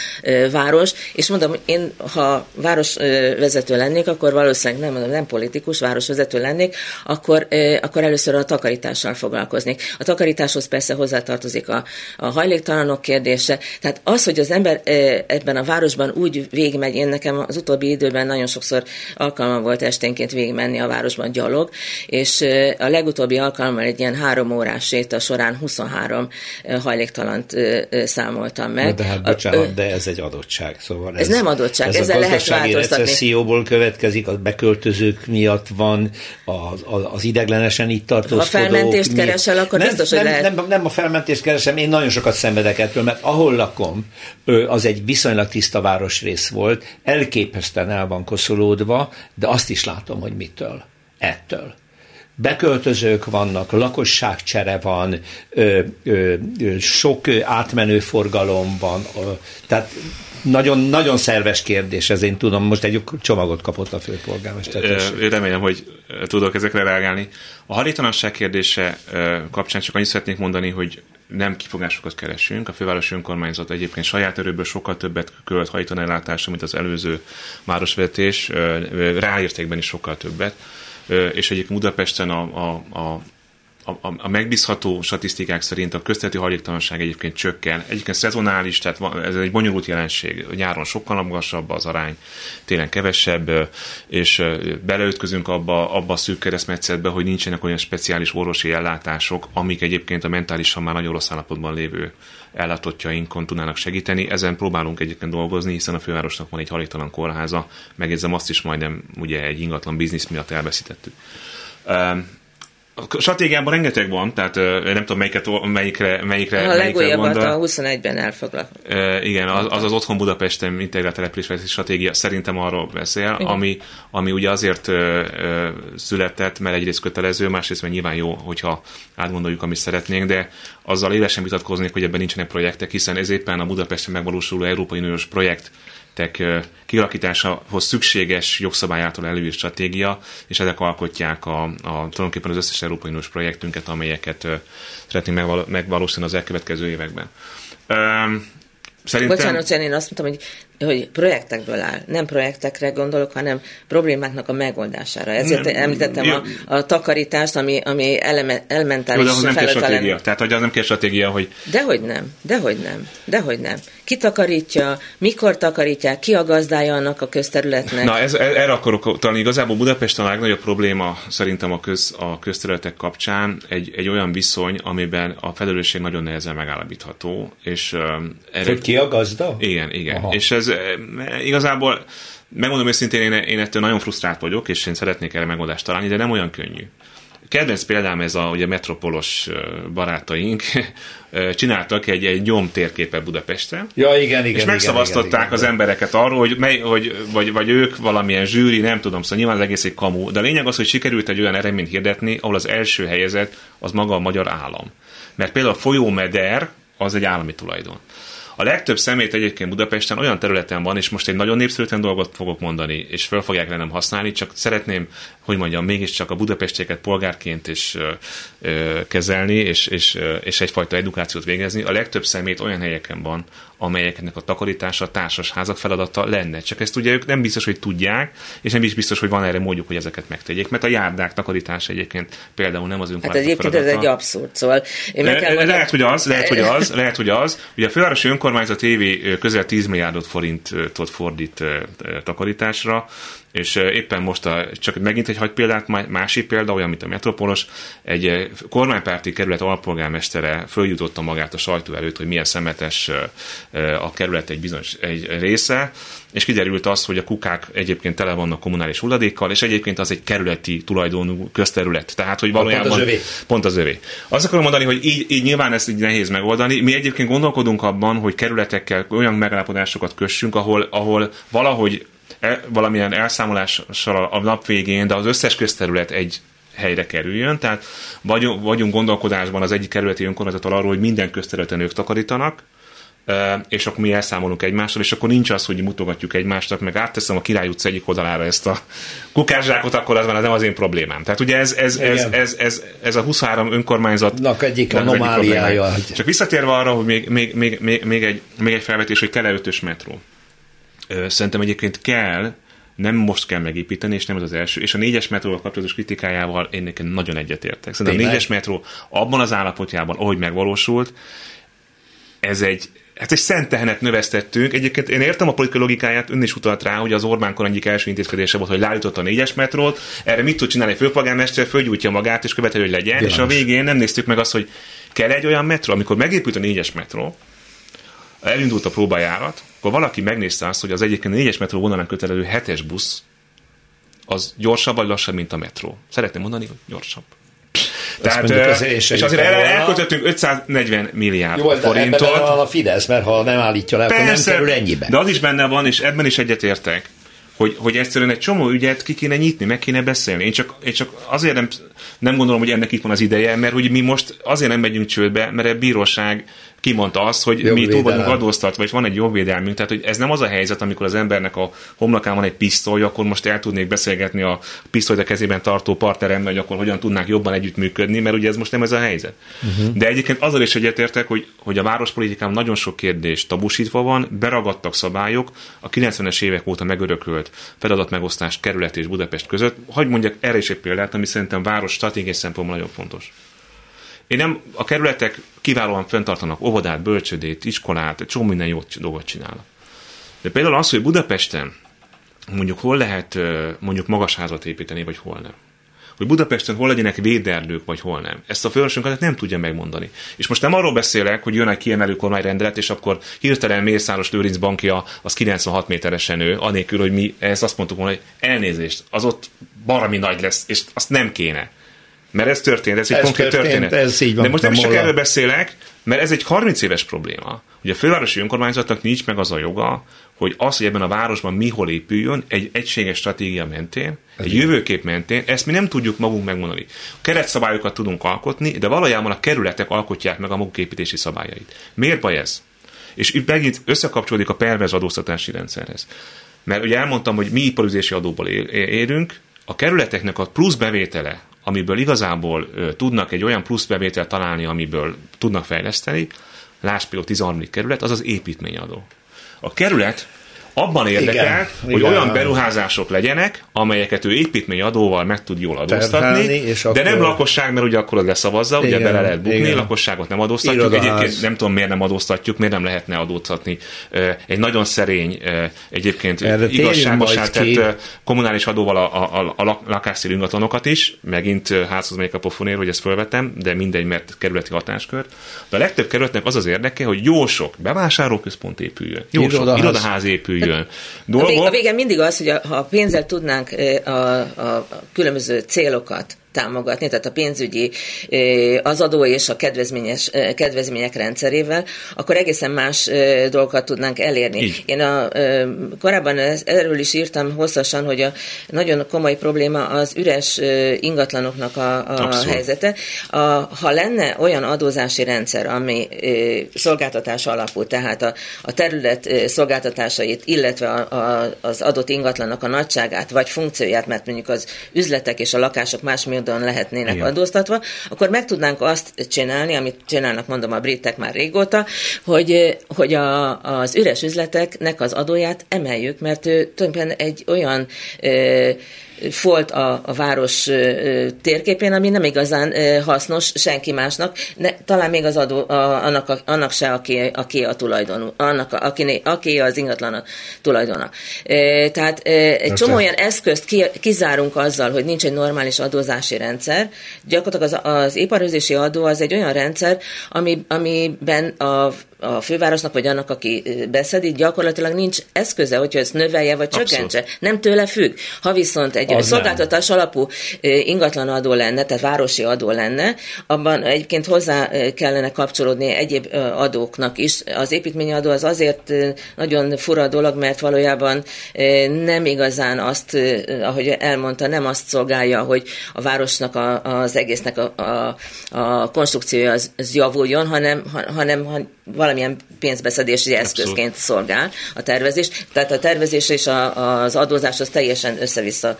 város, és mondom, én ha városvezető lennék, akkor valószínűleg nem, nem politikus, városvezető lennék, akkor, akkor először a takarítással foglalkoznék. A takarításhoz persze hozzátartozik a, a hajléktalanok kérdése. Tehát az, hogy az ember ebben a városban úgy végigmegy, én nekem az utóbbi időben nagyon sokszor alkalmam volt esténként végigmenni a városban gyalog, és a legutóbbi alkalommal egy ilyen három órás séta során 23 hajléktalant számoltam meg. Na de hát bocsánat, de ez egy adottság. Szóval ez, ez nem adottság, ez ezzel lehet változtatni. recesszióból következik, a beköltözők miatt van, az, az ideglenesen itt tartózkodók. Ha felmentést mi... keresel, akkor nem, biztos, hogy nem, lehet. Nem, nem a felmentést keresem, én nagyon sokat szenvedek ettől, mert ahol lakom, az egy viszonylag tiszta városrész volt, elképesztően el van koszolódva, de azt is látom, hogy mitől. Ettől beköltözők vannak, lakosságcsere van, ö, ö, ö, sok átmenő forgalom van, ö, tehát nagyon, nagyon szerves kérdés, ez én tudom, most egy csomagot kapott a főpolgármester. Remélem, hogy tudok ezekre reagálni. A hajléktalanság kérdése kapcsán csak annyit szeretnék mondani, hogy nem kifogásokat keresünk. A fővárosi önkormányzat egyébként saját erőből sokkal többet költ hajtani ellátásra, mint az előző városvetés, ráértékben is sokkal többet és egyébként Budapesten a, a, a a, a megbízható statisztikák szerint a közterületi hajléktalanság egyébként csökken. Egyébként szezonális, tehát ez egy bonyolult jelenség. Nyáron sokkal magasabb az arány, télen kevesebb, és beleütközünk abba, abba a szűk keresztmetszetbe, hogy nincsenek olyan speciális orvosi ellátások, amik egyébként a mentálisan már nagyon rossz állapotban lévő ellátottjainkon tudnának segíteni. Ezen próbálunk egyébként dolgozni, hiszen a fővárosnak van egy hajléktalan kórháza, megjegyzem azt is majdnem ugye egy ingatlan biznisz miatt elveszítettük. A stratégiában rengeteg van, tehát nem tudom melyiket, melyikre, melyikre A legújabbat a 21-ben elfoglal. Igen, az, az az Otthon Budapesten integrált településfejlesztési stratégia szerintem arról beszél, ami, ami ugye azért született, mert egyrészt kötelező, másrészt mert nyilván jó, hogyha átgondoljuk, amit szeretnénk, de azzal élesen vitatkoznék, hogy ebben nincsenek projektek, hiszen ez éppen a Budapesten megvalósuló Európai Uniós projekt projektek kialakításához szükséges jogszabály által stratégia, és ezek alkotják a, a, tulajdonképpen az összes Európai Uniós projektünket, amelyeket szeretnénk megvalósítani az elkövetkező években. Szerintem... Bocsánat, én azt mondtam, hogy hogy projektekből áll. Nem projektekre gondolok, hanem problémáknak a megoldására. Ezért nem, említettem a, a takarítást, ami, ami eleme, elementális Jó, de nem kell stratégia. Tehát, hogy az nem kell stratégia, hogy... Dehogy nem, dehogy nem, dehogy nem. Ki takarítja, mikor takarítják, ki a gazdája annak a közterületnek? Na, ez, erre akarok talán igazából Budapesten a legnagyobb probléma szerintem a, köz, a közterületek kapcsán egy, egy olyan viszony, amiben a felelősség nagyon nehezen megállapítható. És, uh, erre... Hogy ki a gazda? Igen, igen. Aha. És ez ez igazából megmondom őszintén, én, én ettől nagyon frusztrált vagyok, és én szeretnék erre megoldást találni, de nem olyan könnyű. Kedvenc példám ez a ugye metropolos barátaink csináltak egy, egy nyom térképet Budapesten. Ja, igen, igen. És megszavaztatták igen, igen, az embereket arról, hogy, mely, hogy vagy, vagy ők valamilyen zsűri, nem tudom, szóval nyilván az egész egy kamu. De a lényeg az, hogy sikerült egy olyan eredményt hirdetni, ahol az első helyezett az maga a magyar állam. Mert például a folyómeder az egy állami tulajdon. A legtöbb szemét egyébként Budapesten olyan területen van, és most egy nagyon népszerűtlen dolgot fogok mondani, és fel fogják lennem használni, csak szeretném, hogy mondjam, mégiscsak a budapestieket polgárként is ö, ö, kezelni, és, és, és egyfajta edukációt végezni. A legtöbb szemét olyan helyeken van, amelyeknek a takarítása társas házak feladata lenne. Csak ezt ugye ők nem biztos, hogy tudják, és nem is biztos, hogy van erre módjuk, hogy ezeket megtegyék, mert a járdák takarítása egyébként például nem az önkormányzat Hát egyébként feladata. ez egy abszurd, szóval én meg kell mondani... Lehet, hogy az, lehet, hogy az, lehet, hogy az. Ugye a fővárosi önkormányzat évi közel 10 milliárdot forintot fordít takarításra, és éppen most a, csak megint egy hagy példát, másik példa, olyan, mint a Metropolos, egy kormánypárti kerület alpolgármestere följutotta magát a sajtó előtt, hogy milyen szemetes a kerület egy bizonyos egy része, és kiderült az, hogy a kukák egyébként tele vannak kommunális hulladékkal, és egyébként az egy kerületi tulajdonú közterület. Tehát, hogy valójában pont az övé. Pont az övé. Azt akarom mondani, hogy így, így nyilván ezt így nehéz megoldani. Mi egyébként gondolkodunk abban, hogy kerületekkel olyan megállapodásokat kössünk, ahol, ahol valahogy valamilyen elszámolással a nap végén, de az összes közterület egy helyre kerüljön. Tehát vagyunk, vagyunk gondolkodásban az egyik kerületi önkormányzattal arról, hogy minden közterületen ők takarítanak, és akkor mi elszámolunk egymással, és akkor nincs az, hogy mutogatjuk egymásnak, meg átteszem a Király utca egyik oldalára ezt a kukászsákot, akkor az van, az nem az én problémám. Tehát ugye ez, ez, ez, ez, ez, ez a 23 önkormányzatnak egyik anomáliája. Csak visszatérve arra, hogy még, még, még, még, még, egy, még egy felvetés, hogy ötös metró. Szerintem egyébként kell, nem most kell megépíteni, és nem az az első. És a négyes metróval kapcsolatos kritikájával én nekem nagyon egyetértek. Szerintem a négyes metró abban az állapotjában, ahogy megvalósult, ez egy, hát egy szent tehenet növesztettünk. Egyébként én értem a politikai logikáját, ön is utalt rá, hogy az Orbán kor egyik első intézkedése volt, hogy leállította a négyes metrót, erre mit tud csinálni egy főpolgármester, fölgyújtja magát, és követelő, hogy legyen, Bilányos. és a végén nem néztük meg azt, hogy kell egy olyan metró, amikor megépült a négyes metró, elindult a próbajárat, akkor valaki megnézte azt, hogy az egyébként a négyes metró vonalán kötelező hetes busz az gyorsabb vagy lassabb, mint a metró. Szeretném mondani, hogy gyorsabb. Tehát, az és azért el, elköltöttünk 540 milliárd Jó, forintot. Ebben a Fidesz, mert ha nem állítja le, Persze, akkor nem kerül ennyibe. De az is benne van, és ebben is egyetértek, hogy, hogy egyszerűen egy csomó ügyet ki kéne nyitni, meg kéne beszélni. Én csak, én csak azért nem, nem gondolom, hogy ennek itt van az ideje, mert hogy mi most azért nem megyünk csődbe, mert a bíróság kimondta azt, hogy mi túl vagyunk adóztatva, és van egy jogvédelmünk. Tehát, hogy ez nem az a helyzet, amikor az embernek a homlokán van egy pisztoly, akkor most el tudnék beszélgetni a pisztolyt a kezében tartó partneremmel, hogy akkor hogyan tudnánk jobban együttműködni, mert ugye ez most nem ez a helyzet. Uh-huh. De egyébként azzal is egyetértek, hogy, hogy a várospolitikán nagyon sok kérdés tabusítva van, beragadtak szabályok, a 90-es évek óta megörökölt feladatmegosztás kerület és Budapest között. Hogy mondjak erre is egy példát, ami szerintem város stratégiai szempontból nagyon fontos. Én nem, a kerületek kiválóan fenntartanak óvodát, bölcsödét, iskolát, egy csomó minden jó dolgot csinálnak. De például az, hogy Budapesten mondjuk hol lehet mondjuk magas házat építeni, vagy hol nem. Hogy Budapesten hol legyenek véderdők, vagy hol nem. Ezt a fővárosunk nem tudja megmondani. És most nem arról beszélek, hogy jön egy kiemelő kormányrendelet, és akkor hirtelen Mészáros Lőrinc bankja az 96 méteresen nő, anélkül, hogy mi ezt azt mondtuk volna, hogy elnézést, az ott barami nagy lesz, és azt nem kéne. Mert ez történt, ez egy ez konkrét történt, történet. Ez így van, De most nem is csak erről beszélek, mert ez egy 30 éves probléma. Ugye a fővárosi önkormányzatnak nincs meg az a joga, hogy az, hogy ebben a városban mi hol épüljön, egy egységes stratégia mentén, ez egy jövőkép mentén, ezt mi nem tudjuk magunk megmondani. Keretszabályokat tudunk alkotni, de valójában a kerületek alkotják meg a maguk építési szabályait. Miért baj ez? És itt megint összekapcsolódik a pervez adóztatási rendszerhez. Mert ugye elmondtam, hogy mi iparüzési adóból érünk, a kerületeknek a plusz bevétele, amiből igazából tudnak egy olyan plusz bevételt találni, amiből tudnak fejleszteni, láss például 13. kerület, az az építményadó. A kerület abban érdekel, igen, hogy igen. olyan beruházások legyenek, amelyeket ő építményadóval meg tud jól adóztatni, és de akkor... nem lakosság, mert ugye akkor az leszavazza, igen, ugye bele lehet bukni, igen. lakosságot nem adóztatjuk, Irodaház. egyébként nem tudom miért nem adóztatjuk, miért nem lehetne adóztatni egy nagyon szerény, egyébként igazságosá tett kommunális adóval a, a, a, a lakásszír ingatlanokat is, megint házhoz megyek a pofonér, hogy ezt felvetem, de mindegy, mert kerületi hatáskör. De a legtöbb kerületnek az az érdeke, hogy jó sok bevásárlóközpont épüljön, jó sok irodaház épüljön, külön dolgok. A vége mindig az, hogy a, ha a pénzzel tudnánk a, a, a különböző célokat támogatni, tehát a pénzügyi, az adó és a kedvezményes, kedvezmények rendszerével, akkor egészen más dolgokat tudnánk elérni. Így. Én a, korábban erről is írtam hosszasan, hogy a nagyon komoly probléma az üres ingatlanoknak a, a helyzete. A, ha lenne olyan adózási rendszer, ami szolgáltatás alapú, tehát a, a terület szolgáltatásait, illetve a, a, az adott ingatlanak a nagyságát, vagy funkcióját, mert mondjuk az üzletek és a lakások más módon lehetnének Igen. adóztatva, akkor meg tudnánk azt csinálni, amit csinálnak, mondom, a britek már régóta, hogy, hogy a, az üres üzleteknek az adóját emeljük, mert ő tulajdonképpen egy olyan folt a, a város térképén, ami nem igazán hasznos senki másnak, ne, talán még az adó, a, annak, a, annak se, aki, aki a tulajdonú, annak, a, aki, aki az ingatlan a tulajdona. Tehát egy csomó olyan eszközt ki, kizárunk azzal, hogy nincs egy normális adózási rendszer. Gyakorlatilag az, az iparőzési adó az egy olyan rendszer, ami, amiben a a fővárosnak, vagy annak, aki beszedi, gyakorlatilag nincs eszköze, hogyha ezt növelje, vagy Abszolút. csökkentse. Nem tőle függ. Ha viszont egy az szolgáltatás nem. alapú ingatlan adó lenne, tehát városi adó lenne, abban egyébként hozzá kellene kapcsolódni egyéb adóknak is. Az építményadó az azért nagyon fura dolog, mert valójában nem igazán azt, ahogy elmondta, nem azt szolgálja, hogy a városnak a, az egésznek a, a, a konstrukciója az, az javuljon, hanem, hanem valamilyen pénzbeszedési eszközként szolgál a tervezés. Tehát a tervezés és a, az adózás az teljesen össze-vissza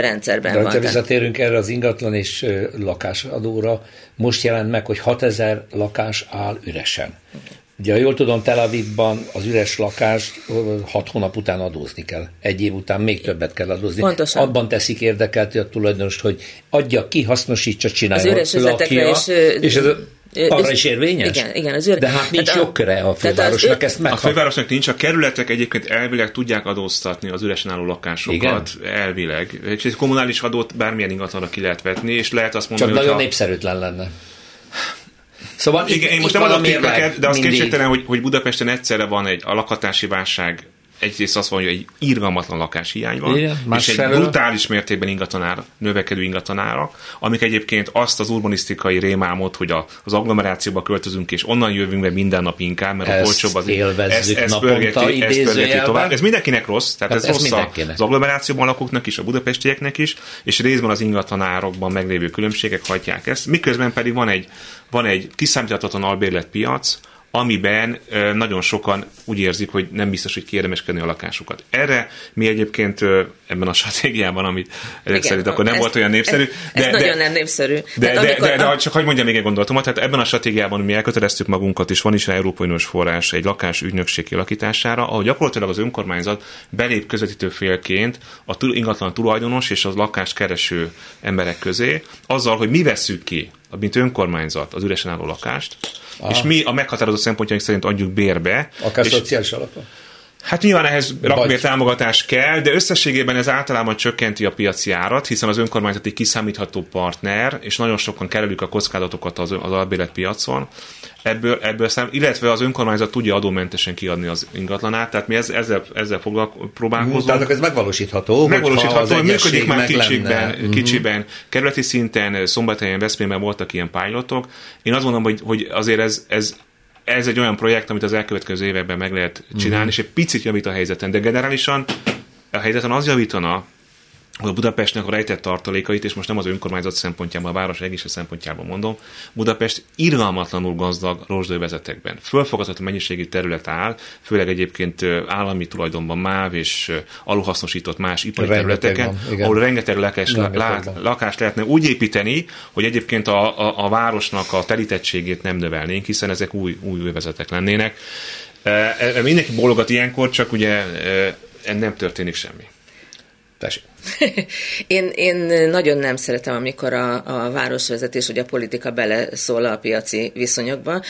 rendszerben De van. ha visszatérünk erre az ingatlan és lakásadóra, most jelent meg, hogy 6000 lakás áll üresen. Ugye, ha jól tudom, Tel Avivban az üres lakás hat hónap után adózni kell. Egy év után még többet kell adózni. Pontosan. Abban teszik érdekelt a tulajdonos, hogy adja ki, hasznosítsa, csinálja. Az üres lakja, és, és ez arra is érvényes? Igen, igen. Az őr... De hát nincs jogköre a fővárosnak ezt meg. A fővárosnak nincs, a kerületek egyébként elvileg tudják adóztatni az üresen álló lakásokat, igen? elvileg. És egy kommunális adót bármilyen ingatlanra ki lehet vetni, és lehet azt mondani, Csak hogy nagyon ha... népszerűtlen lenne. Szóval Igen, én most nem adok tippeket, de az kétségtelen, hogy, hogy Budapesten egyszerre van egy a lakhatási válság egyrészt azt mondja, hogy egy irgalmatlan lakáshiány van, Igen, és egy felől. brutális mértékben ingatlanára, növekedő ingatlanára, amik egyébként azt az urbanisztikai rémámot, hogy a, az agglomerációba költözünk, és onnan jövünk be minden nap inkább, mert ezt a olcsóbb az... Ezt, ezt pörgeti, ezt pörgeti tovább. Ez mindenkinek rossz, tehát hát ez, ez rossz az agglomerációban lakóknak is, a budapestieknek is, és részben az ingatlanárokban meglévő különbségek hagyják ezt, miközben pedig van egy, van egy kiszámíthatatlan albérletpiac, amiben nagyon sokan úgy érzik, hogy nem biztos, hogy kiérdemeskedni a lakásukat. Erre mi egyébként ebben a stratégiában, amit ezek Igen, szerint akkor nem ez, volt olyan népszerű. De, ez de, nagyon nem népszerű. De, de, de, de, de, csak hogy mondjam még egy gondolatomat, tehát ebben a stratégiában mi elköteleztük magunkat, és van is egy Európai Uniós forrás egy lakás ügynökség kialakítására, ahol gyakorlatilag az önkormányzat belép közvetítő félként a ingatlan tulajdonos és az lakás kereső emberek közé, azzal, hogy mi vesszük ki, mint önkormányzat az üresen álló lakást, Aha. és mi a meghatározó szempontjaink szerint adjuk bérbe. Akár és, szociális alapon. Hát nyilván ehhez rakbér támogatás kell, de összességében ez általában csökkenti a piaci árat, hiszen az önkormányzat egy kiszámítható partner, és nagyon sokan kerülik a kockázatokat az, az albéletpiacon. Ebből, ebből szám, illetve az önkormányzat tudja adómentesen kiadni az ingatlanát, tehát mi ezzel, ezzel, ezzel próbálkozunk. Tehát ez megvalósítható. Megvalósítható, hogy működik már kicsikben, lenne. Kicsiben, kerületi szinten, Szombathelyen, Veszprémben voltak ilyen pilotok. Én azt mondom, hogy, hogy azért ez, ez ez egy olyan projekt, amit az elkövetkező években meg lehet csinálni, mm. és egy picit javít a helyzeten, de generálisan a helyzeten az javítana, a Budapestnek a rejtett tartalékait, és most nem az önkormányzat szempontjából, a város egész szempontjából mondom, Budapest irgalmatlanul gazdag rozsdővezetekben. Fölfogadható mennyiségű terület áll, főleg egyébként állami tulajdonban MÁV és aluhasznosított más ipari rengeteg területeken, van, ahol rengeteg lakás, rengeteg lakást lehetne úgy építeni, hogy egyébként a, a, a városnak a telítettségét nem növelnénk, hiszen ezek új, új vezetek lennének. Mindenki bólogat ilyenkor, csak ugye nem történik semmi. Tessék. Én, én nagyon nem szeretem, amikor a, a városvezetés vagy a politika beleszól a piaci viszonyokba.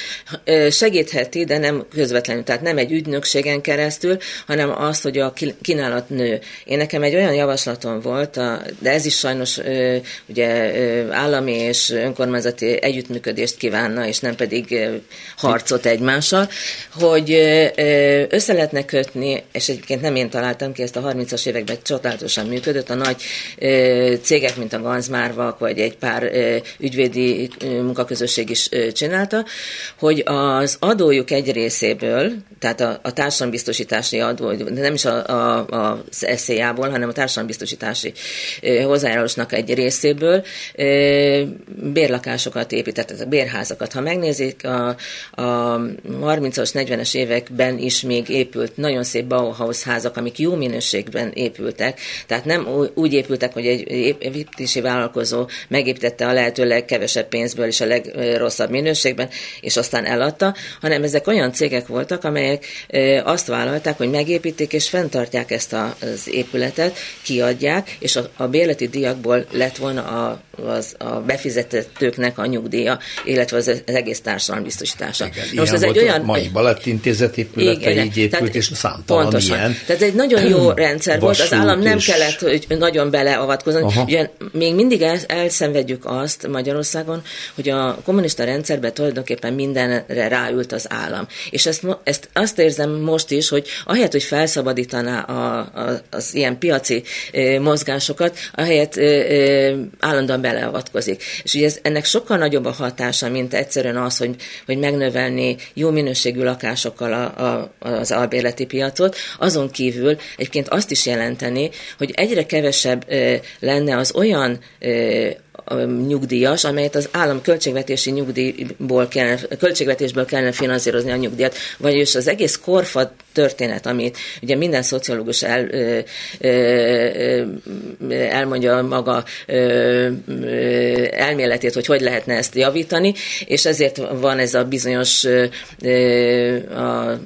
Segítheti, de nem közvetlenül, tehát nem egy ügynökségen keresztül, hanem az, hogy a kínálat nő. Én nekem egy olyan javaslatom volt, de ez is sajnos ugye állami és önkormányzati együttműködést kívánna, és nem pedig harcot egymással, hogy össze lehetne kötni, és egyébként nem én találtam ki, ezt a 30-as években csodálatosan működött, a nagy cégek, mint a Ganzmárvak, vagy egy pár ügyvédi munkaközösség is csinálta, hogy az adójuk egy részéből, tehát a, a társadalombiztosítási adó, nem is a, a, az SZIA-ból, hanem a társadalombiztosítási hozzájárulásnak egy részéből bérlakásokat építettek, bérházakat. Ha megnézik, a, a 30-as, 40-es években is még épült nagyon szép Bauhaus házak, amik jó minőségben épültek, tehát nem úgy épültek, hogy egy építési vállalkozó megépítette a lehető legkevesebb pénzből és a legrosszabb minőségben, és aztán eladta, hanem ezek olyan cégek voltak, amelyek azt vállalták, hogy megépítik és fenntartják ezt az épületet, kiadják, és a, a bérleti díjakból lett volna a, az, a befizetetőknek a nyugdíja, illetve az, az egész társadalom biztosítása. Igen, Most ez egy olyan... Mai Balett intézet épülete igen, így épült, tehát, és számtalan pontosan. ilyen. Tehát ez egy nagyon jó rendszer volt, az állam nem kellett, hogy nagyon beleavatkozni. Ugye még mindig el, elszenvedjük azt Magyarországon, hogy a kommunista rendszerben tulajdonképpen mindenre ráült az állam. És ezt, ezt azt érzem most is, hogy ahelyett, hogy felszabadítaná a, a, az ilyen piaci e, mozgásokat, ahelyett e, e, állandóan beleavatkozik. És ugye ez, ennek sokkal nagyobb a hatása, mint egyszerűen az, hogy, hogy megnövelni jó minőségű lakásokkal a, a, az albérleti piacot. Azon kívül egyébként azt is jelenteni, hogy egyre kevesebb lenne az olyan nyugdíjas, amelyet az állam költségvetési nyugdíjból kellene, költségvetésből kellene finanszírozni a nyugdíjat, vagyis az egész korfa történet, amit ugye minden szociológus el, ö, elmondja maga elméletét, hogy hogy lehetne ezt javítani, és ezért van ez a bizonyos a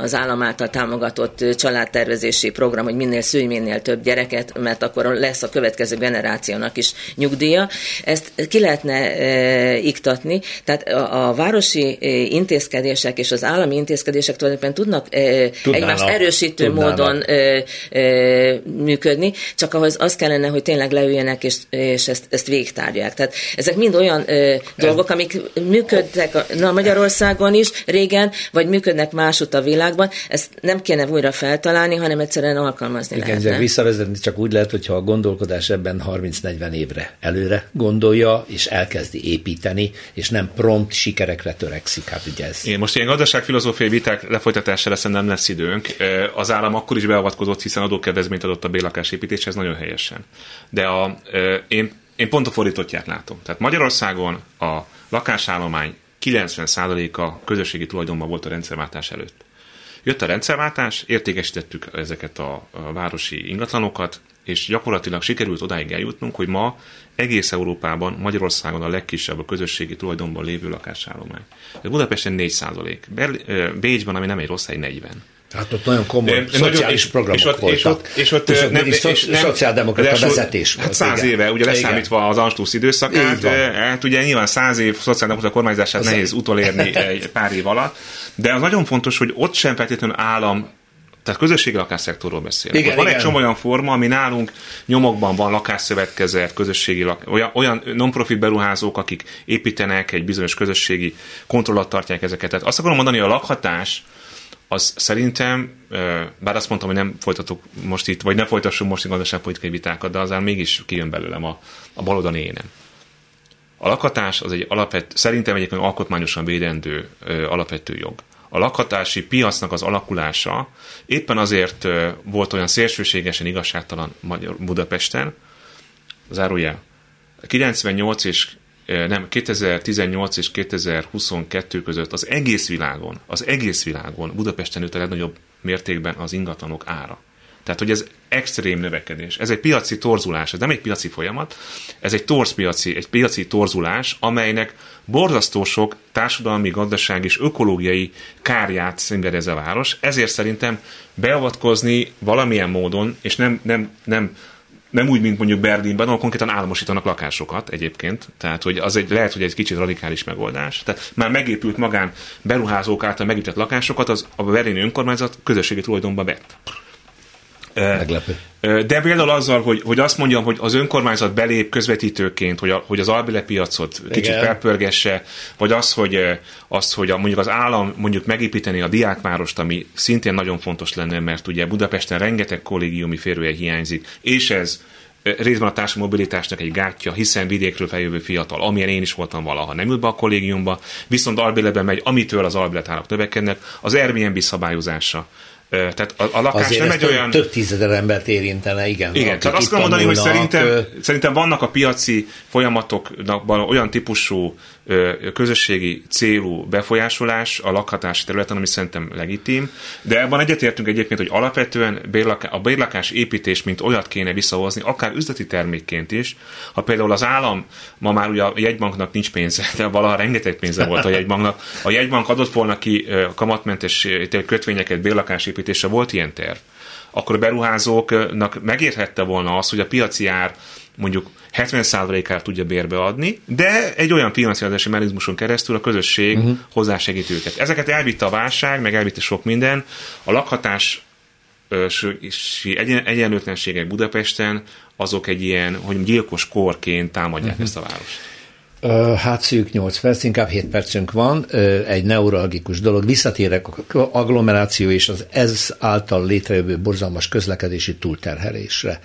az állam által támogatott családtervezési program, hogy minél szülj minél több gyereket, mert akkor lesz a következő generációnak is nyugdíja. Ezt ki lehetne e, iktatni, tehát a, a városi intézkedések és az állami intézkedések tulajdonképpen tudnak e, egymást erősítő tudnának. módon e, e, működni, csak ahhoz az kellene, hogy tényleg leüljenek és, és ezt, ezt végtárják. Tehát ezek mind olyan e, dolgok, amik működtek na, Magyarországon is régen, vagy működnek másút a világ világban, ezt nem kéne újra feltalálni, hanem egyszerűen alkalmazni Igen, lehetne. visszavezetni csak úgy lehet, hogyha a gondolkodás ebben 30-40 évre előre gondolja, és elkezdi építeni, és nem prompt sikerekre törekszik. Hát ugye ez. Én most ilyen gazdaságfilozófiai viták lefolytatására szerintem nem lesz időnk. Az állam akkor is beavatkozott, hiszen adókedvezményt adott a bérlakásépítéshez nagyon helyesen. De a, én, én pont a fordítottját látom. Tehát Magyarországon a lakásállomány 90%-a közösségi tulajdonban volt a rendszerváltás előtt. Jött a rendszerváltás, értékesítettük ezeket a, városi ingatlanokat, és gyakorlatilag sikerült odáig eljutnunk, hogy ma egész Európában, Magyarországon a legkisebb a közösségi tulajdonban lévő lakásállomány. Budapesten 4 százalék, Bécsben, ami nem egy rossz, egy 40. Tehát ott nagyon komoly de, szociális és, programok és ott, voltak. És ott, és ott, nem, és, és nem, szociáldemokrata vezetés hát száz igen. éve, ugye leszámítva az Anstúsz időszakát, hát ugye nyilván száz év szociáldemokrata kormányzását az nehéz utolérni egy pár év alatt, de az nagyon fontos, hogy ott sem feltétlenül állam tehát közösségi lakásszektorról beszélünk. Igen, van igen. egy csomó olyan forma, ami nálunk nyomokban van lakásszövetkezet, közösségi lak, olyan, olyan non-profit beruházók, akik építenek egy bizonyos közösségi kontrollat tartják ezeket. Tehát azt akarom mondani, hogy a lakhatás az szerintem, bár azt mondtam, hogy nem folytatok most itt, vagy ne folytassunk most gazdaságpolitikai vitákat, de azért mégis kijön belőlem a, a baloldali énem. A lakhatás az egy alapvető, szerintem egyébként alkotmányosan védendő alapvető jog. A lakhatási piacnak az alakulása éppen azért volt olyan szélsőségesen igazságtalan Magyar Budapesten, zárójel, 98 és nem, 2018 és 2022 között az egész világon, az egész világon Budapesten nőtt a legnagyobb mértékben az ingatlanok ára. Tehát, hogy ez extrém növekedés. Ez egy piaci torzulás, ez nem egy piaci folyamat, ez egy torz piaci, egy piaci torzulás, amelynek borzasztó sok társadalmi, gazdasági és ökológiai kárját szenved ez a város. Ezért szerintem beavatkozni valamilyen módon, és nem, nem, nem nem úgy, mint mondjuk Berlinben, ahol konkrétan államosítanak lakásokat egyébként. Tehát, hogy az egy, lehet, hogy egy kicsit radikális megoldás. Tehát már megépült magán beruházók által megépített lakásokat, az a berlini önkormányzat közösségi tulajdonba vett. Meglepő. De például azzal, hogy, hogy azt mondjam, hogy az önkormányzat belép közvetítőként, hogy, a, hogy az albile piacot kicsit Igen. felpörgesse, vagy az, hogy, az, hogy a, mondjuk az állam mondjuk megépíteni a diákvárost, ami szintén nagyon fontos lenne, mert ugye Budapesten rengeteg kollégiumi férője hiányzik, és ez részben a társadalmi mobilitásnak egy gátja, hiszen vidékről feljövő fiatal, amilyen én is voltam valaha, nem ült be a kollégiumba, viszont albileben megy, amitől az albiletárak növekednek, az Airbnb szabályozása tehát a, a lakás Azért nem egy olyan... Több tízezer embert érintene, igen. Igen, tehát azt kell mondani, hogy szerintem, szerintem vannak a piaci folyamatoknak olyan típusú közösségi célú befolyásolás a lakhatási területen, ami szerintem legitim, de ebben egyetértünk egyébként, hogy alapvetően a bérlakás építés, mint olyat kéne visszahozni, akár üzleti termékként is. Ha például az állam, ma már ugye a jegybanknak nincs pénze, de valaha rengeteg pénze volt a jegybanknak, a jegybank adott volna ki kamatmentes kötvényeket bérlakásépítésre, volt ilyen terv. Akkor a beruházóknak megérhette volna az, hogy a piaci ár mondjuk 70%-át tudja bérbe adni, de egy olyan finanszírozási mechanizmuson keresztül a közösség uh-huh. hozzásegít őket. Ezeket elvitte a válság, meg elvitte sok minden. A lakhatás egyenlőtlenségek Budapesten, azok egy ilyen, hogy gyilkos korként támadják uh-huh. ezt a várost. Hát szűk 8 perc, inkább 7 percünk van. Egy neuralgikus dolog. Visszatérek a agglomeráció és az ez által létrejövő borzalmas közlekedési túlterhelésre.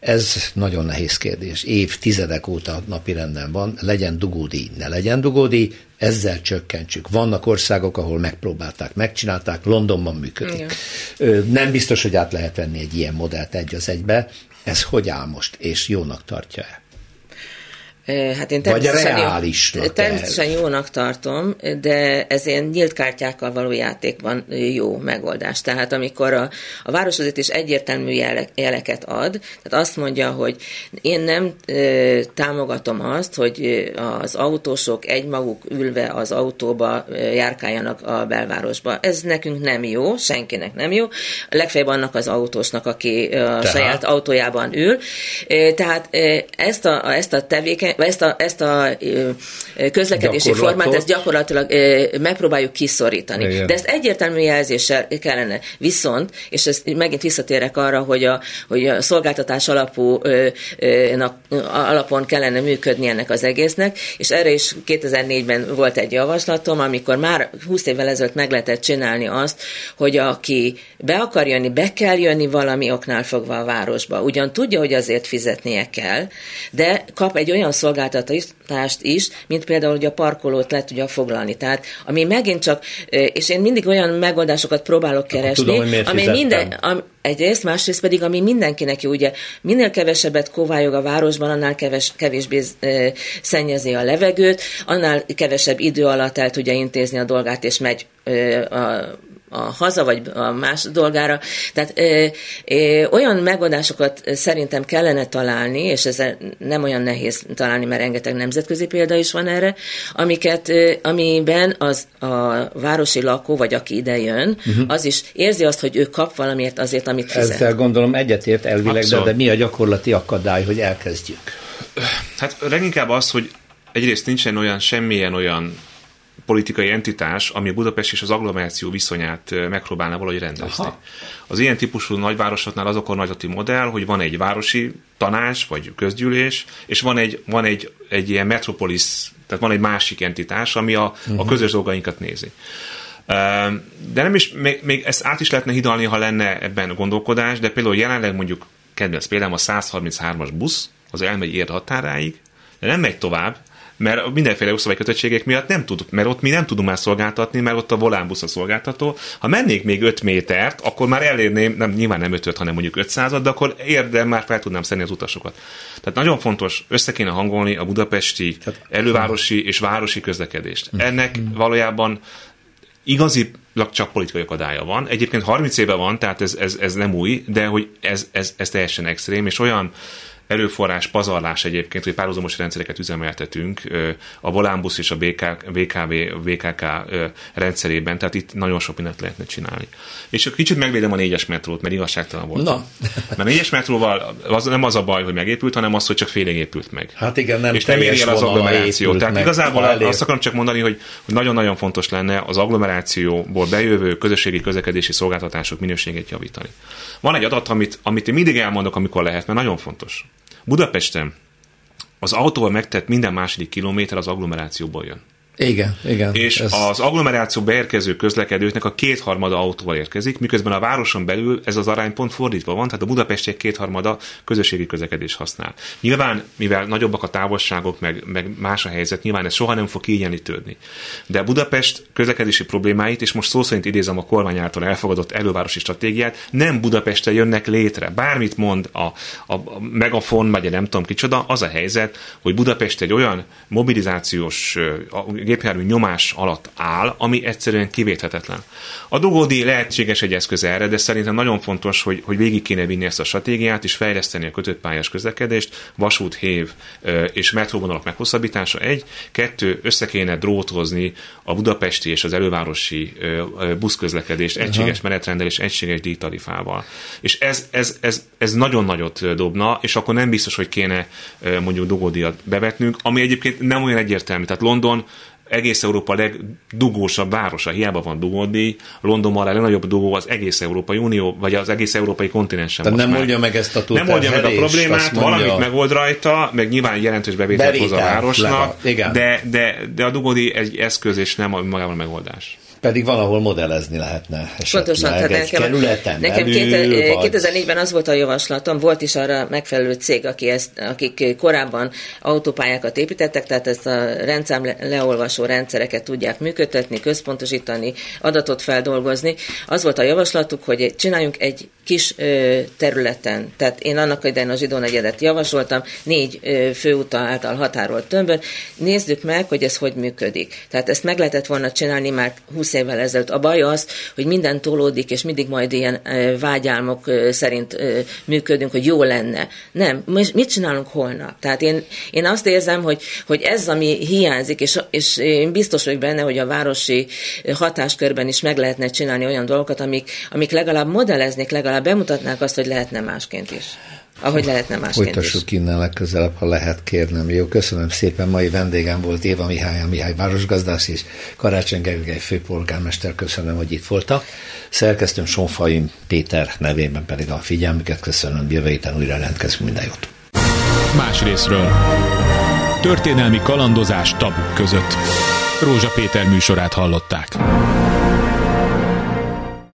Ez nagyon nehéz kérdés. Évtizedek óta napirenden van, legyen dugódi, ne legyen dugódi, ezzel csökkentsük. Vannak országok, ahol megpróbálták, megcsinálták, Londonban működik. Igen. Nem biztos, hogy át lehet venni egy ilyen modellt egy az egybe. Ez hogy áll most, és jónak tartja-e? Hát én természetesen, Vagy reális. természetesen jónak tartom, de ez ilyen nyílt kártyákkal való játékban jó megoldás. Tehát amikor a, a városvezetés egyértelmű jele, jeleket ad, tehát azt mondja, hogy én nem e, támogatom azt, hogy az autósok egymaguk ülve az autóba járkáljanak a belvárosba. Ez nekünk nem jó, senkinek nem jó. Legfeljebb annak az autósnak, aki a Tehát? saját autójában ül. Tehát ezt a, ezt a tevékeny, ezt a, ezt a közlekedési formát, ezt gyakorlatilag megpróbáljuk kiszorítani. Igen. De ezt egyértelmű jelzéssel kellene. Viszont, és ezt megint visszatérek arra, hogy a, hogy a szolgáltatás alapú alapon kellene működni ennek az egésznek, és erre is 2004-ben volt egy javaslatom, amikor már 20 évvel ezelőtt meg lehetett csinálni azt, hogy aki be akar jönni, be kell jönni valami oknál fogva a városba. Ugyan tudja, hogy azért fizetnie kell, de kap egy olyan szolgáltatást is, mint például, hogy a parkolót le tudja foglalni. Tehát, ami megint csak, és én mindig olyan megoldásokat próbálok keresni, tudom, hogy ami minden, am, egyrészt, másrészt pedig, ami mindenkinek jó, ugye minél kevesebbet kovályog a városban, annál keves, kevésbé e, szennyezi a levegőt, annál kevesebb idő alatt el tudja intézni a dolgát, és megy e, a a haza vagy a más dolgára. Tehát ö, ö, olyan megoldásokat szerintem kellene találni, és ez nem olyan nehéz találni, mert rengeteg nemzetközi példa is van erre, amiket, ö, amiben az a városi lakó, vagy aki ide jön, uh-huh. az is érzi azt, hogy ő kap valamiért azért, amit fizet. Ezzel gondolom egyetért elvileg, de, de mi a gyakorlati akadály, hogy elkezdjük? Hát leginkább az, hogy egyrészt nincsen olyan semmilyen olyan politikai entitás, ami a Budapest és az agglomeráció viszonyát megpróbálna valahogy rendezni. Aha. Az ilyen típusú nagyvárosoknál az a kormányzati modell, hogy van egy városi tanács, vagy közgyűlés, és van egy, van egy, egy ilyen metropolis, tehát van egy másik entitás, ami a, uh-huh. a mhm. közös dolgainkat nézi. De nem is, még, még ezt át is lehetne hidalni, ha lenne ebben gondolkodás, de például jelenleg mondjuk, kedvenc példám, a 133-as busz, az elmegy érd határáig, de nem megy tovább, mert mindenféle jogszabálykötöttségek miatt nem tud, mert ott mi nem tudunk már szolgáltatni, mert ott a volánbusz a szolgáltató. Ha mennék még 5 métert, akkor már elérném, nem, nyilván nem 5 hanem mondjuk 500 de akkor érdem már fel tudnám szedni az utasokat. Tehát nagyon fontos, össze kéne hangolni a budapesti, elővárosi és városi közlekedést. Hm. Ennek valójában igazi csak politikai akadálya van. Egyébként 30 éve van, tehát ez, ez, ez nem új, de hogy ez, ez, ez teljesen extrém, és olyan erőforrás pazarlás egyébként, hogy párhuzamos rendszereket üzemeltetünk a Volánbusz és a BK, BKV, VKK rendszerében, tehát itt nagyon sok mindent lehetne csinálni. És kicsit megvédem a négyes metrót, mert igazságtalan volt. Na. Mert a négyes metróval az nem az a baj, hogy megépült, hanem az, hogy csak félig épült meg. Hát igen, nem és nem éri el az agglomeráció. Tehát meg, igazából azt akarom csak mondani, hogy, hogy nagyon-nagyon fontos lenne az agglomerációból bejövő közösségi közlekedési szolgáltatások minőségét javítani. Van egy adat, amit, amit én mindig elmondok, amikor lehet, mert nagyon fontos. Budapesten az autóval megtett minden második kilométer az agglomerációból jön. Igen, igen. És ez... az agglomeráció beérkező közlekedőknek a kétharmada autóval érkezik, miközben a városon belül ez az arány pont fordítva van, tehát a budapestiek kétharmada közösségi közlekedés használ. Nyilván, mivel nagyobbak a távolságok, meg, meg más a helyzet, nyilván ez soha nem fog kiegyenlítődni. De Budapest közlekedési problémáit, és most szó szerint idézem a kormány által elfogadott elővárosi stratégiát, nem Budapesten jönnek létre. Bármit mond a, a, a megafon, vagy nem tudom kicsoda, az a helyzet, hogy Budapest egy olyan mobilizációs gépjármű nyomás alatt áll, ami egyszerűen kivéthetetlen. A dugódi lehetséges egy eszköz erre, de szerintem nagyon fontos, hogy, hogy végig kéne vinni ezt a stratégiát, és fejleszteni a kötött pályás közlekedést, vasút, hév és metróvonalak meghosszabbítása egy, kettő, össze kéne drótozni a budapesti és az elővárosi buszközlekedést egységes uh-huh. menetrendel és egységes díjtarifával. És ez, ez, ez, ez nagyon nagyot dobna, és akkor nem biztos, hogy kéne mondjuk dugódiat bevetnünk, ami egyébként nem olyan egyértelmű. Tehát London egész Európa legdugósabb városa, hiába van dugódíj, Londonban a legnagyobb dugó az egész Európai Unió, vagy az egész európai kontinensen. Tehát nem meg. oldja meg ezt a Nem oldja meg a problémát, valamit megold rajta, meg nyilván jelentős bevételt hoz a városnak, de, de, de a dugódíj egy eszköz, és nem magában a megoldás. Pedig valahol modellezni lehetne Pontosan, tehát nekem, kerületen nekem belül, 2004-ben az volt a javaslatom, volt is arra megfelelő cég, aki ezt, akik korábban autópályákat építettek, tehát ezt a rendszám leolvasó rendszereket tudják működtetni, központosítani, adatot feldolgozni. Az volt a javaslatuk, hogy csináljunk egy kis ö, területen, tehát én annak idején a zsidó negyedet javasoltam, négy ö, főúta által határolt tömbön, nézzük meg, hogy ez hogy működik. Tehát ezt meg lehetett volna csinálni már 20 20 évvel ezelőtt. A baj az, hogy minden tolódik, és mindig majd ilyen vágyálmok szerint működünk, hogy jó lenne. Nem, mit csinálunk holnap? Tehát én, én azt érzem, hogy, hogy ez, ami hiányzik, és, és én biztos vagyok benne, hogy a városi hatáskörben is meg lehetne csinálni olyan dolgokat, amik, amik legalább modelleznék, legalább bemutatnák azt, hogy lehetne másként is ahogy lehetne másként Folytassuk is. innen legközelebb, ha lehet kérnem. Jó, köszönöm szépen. Mai vendégem volt Éva Mihály, a Mihály városgazdász és Karácsony Gergely főpolgármester. Köszönöm, hogy itt voltak. Szerkesztőm Sonfaim Péter nevében pedig a figyelmüket köszönöm. Jövő héten újra jelentkezünk. Minden jót. Más részről. Történelmi kalandozás tabuk között. Rózsa Péter műsorát hallották.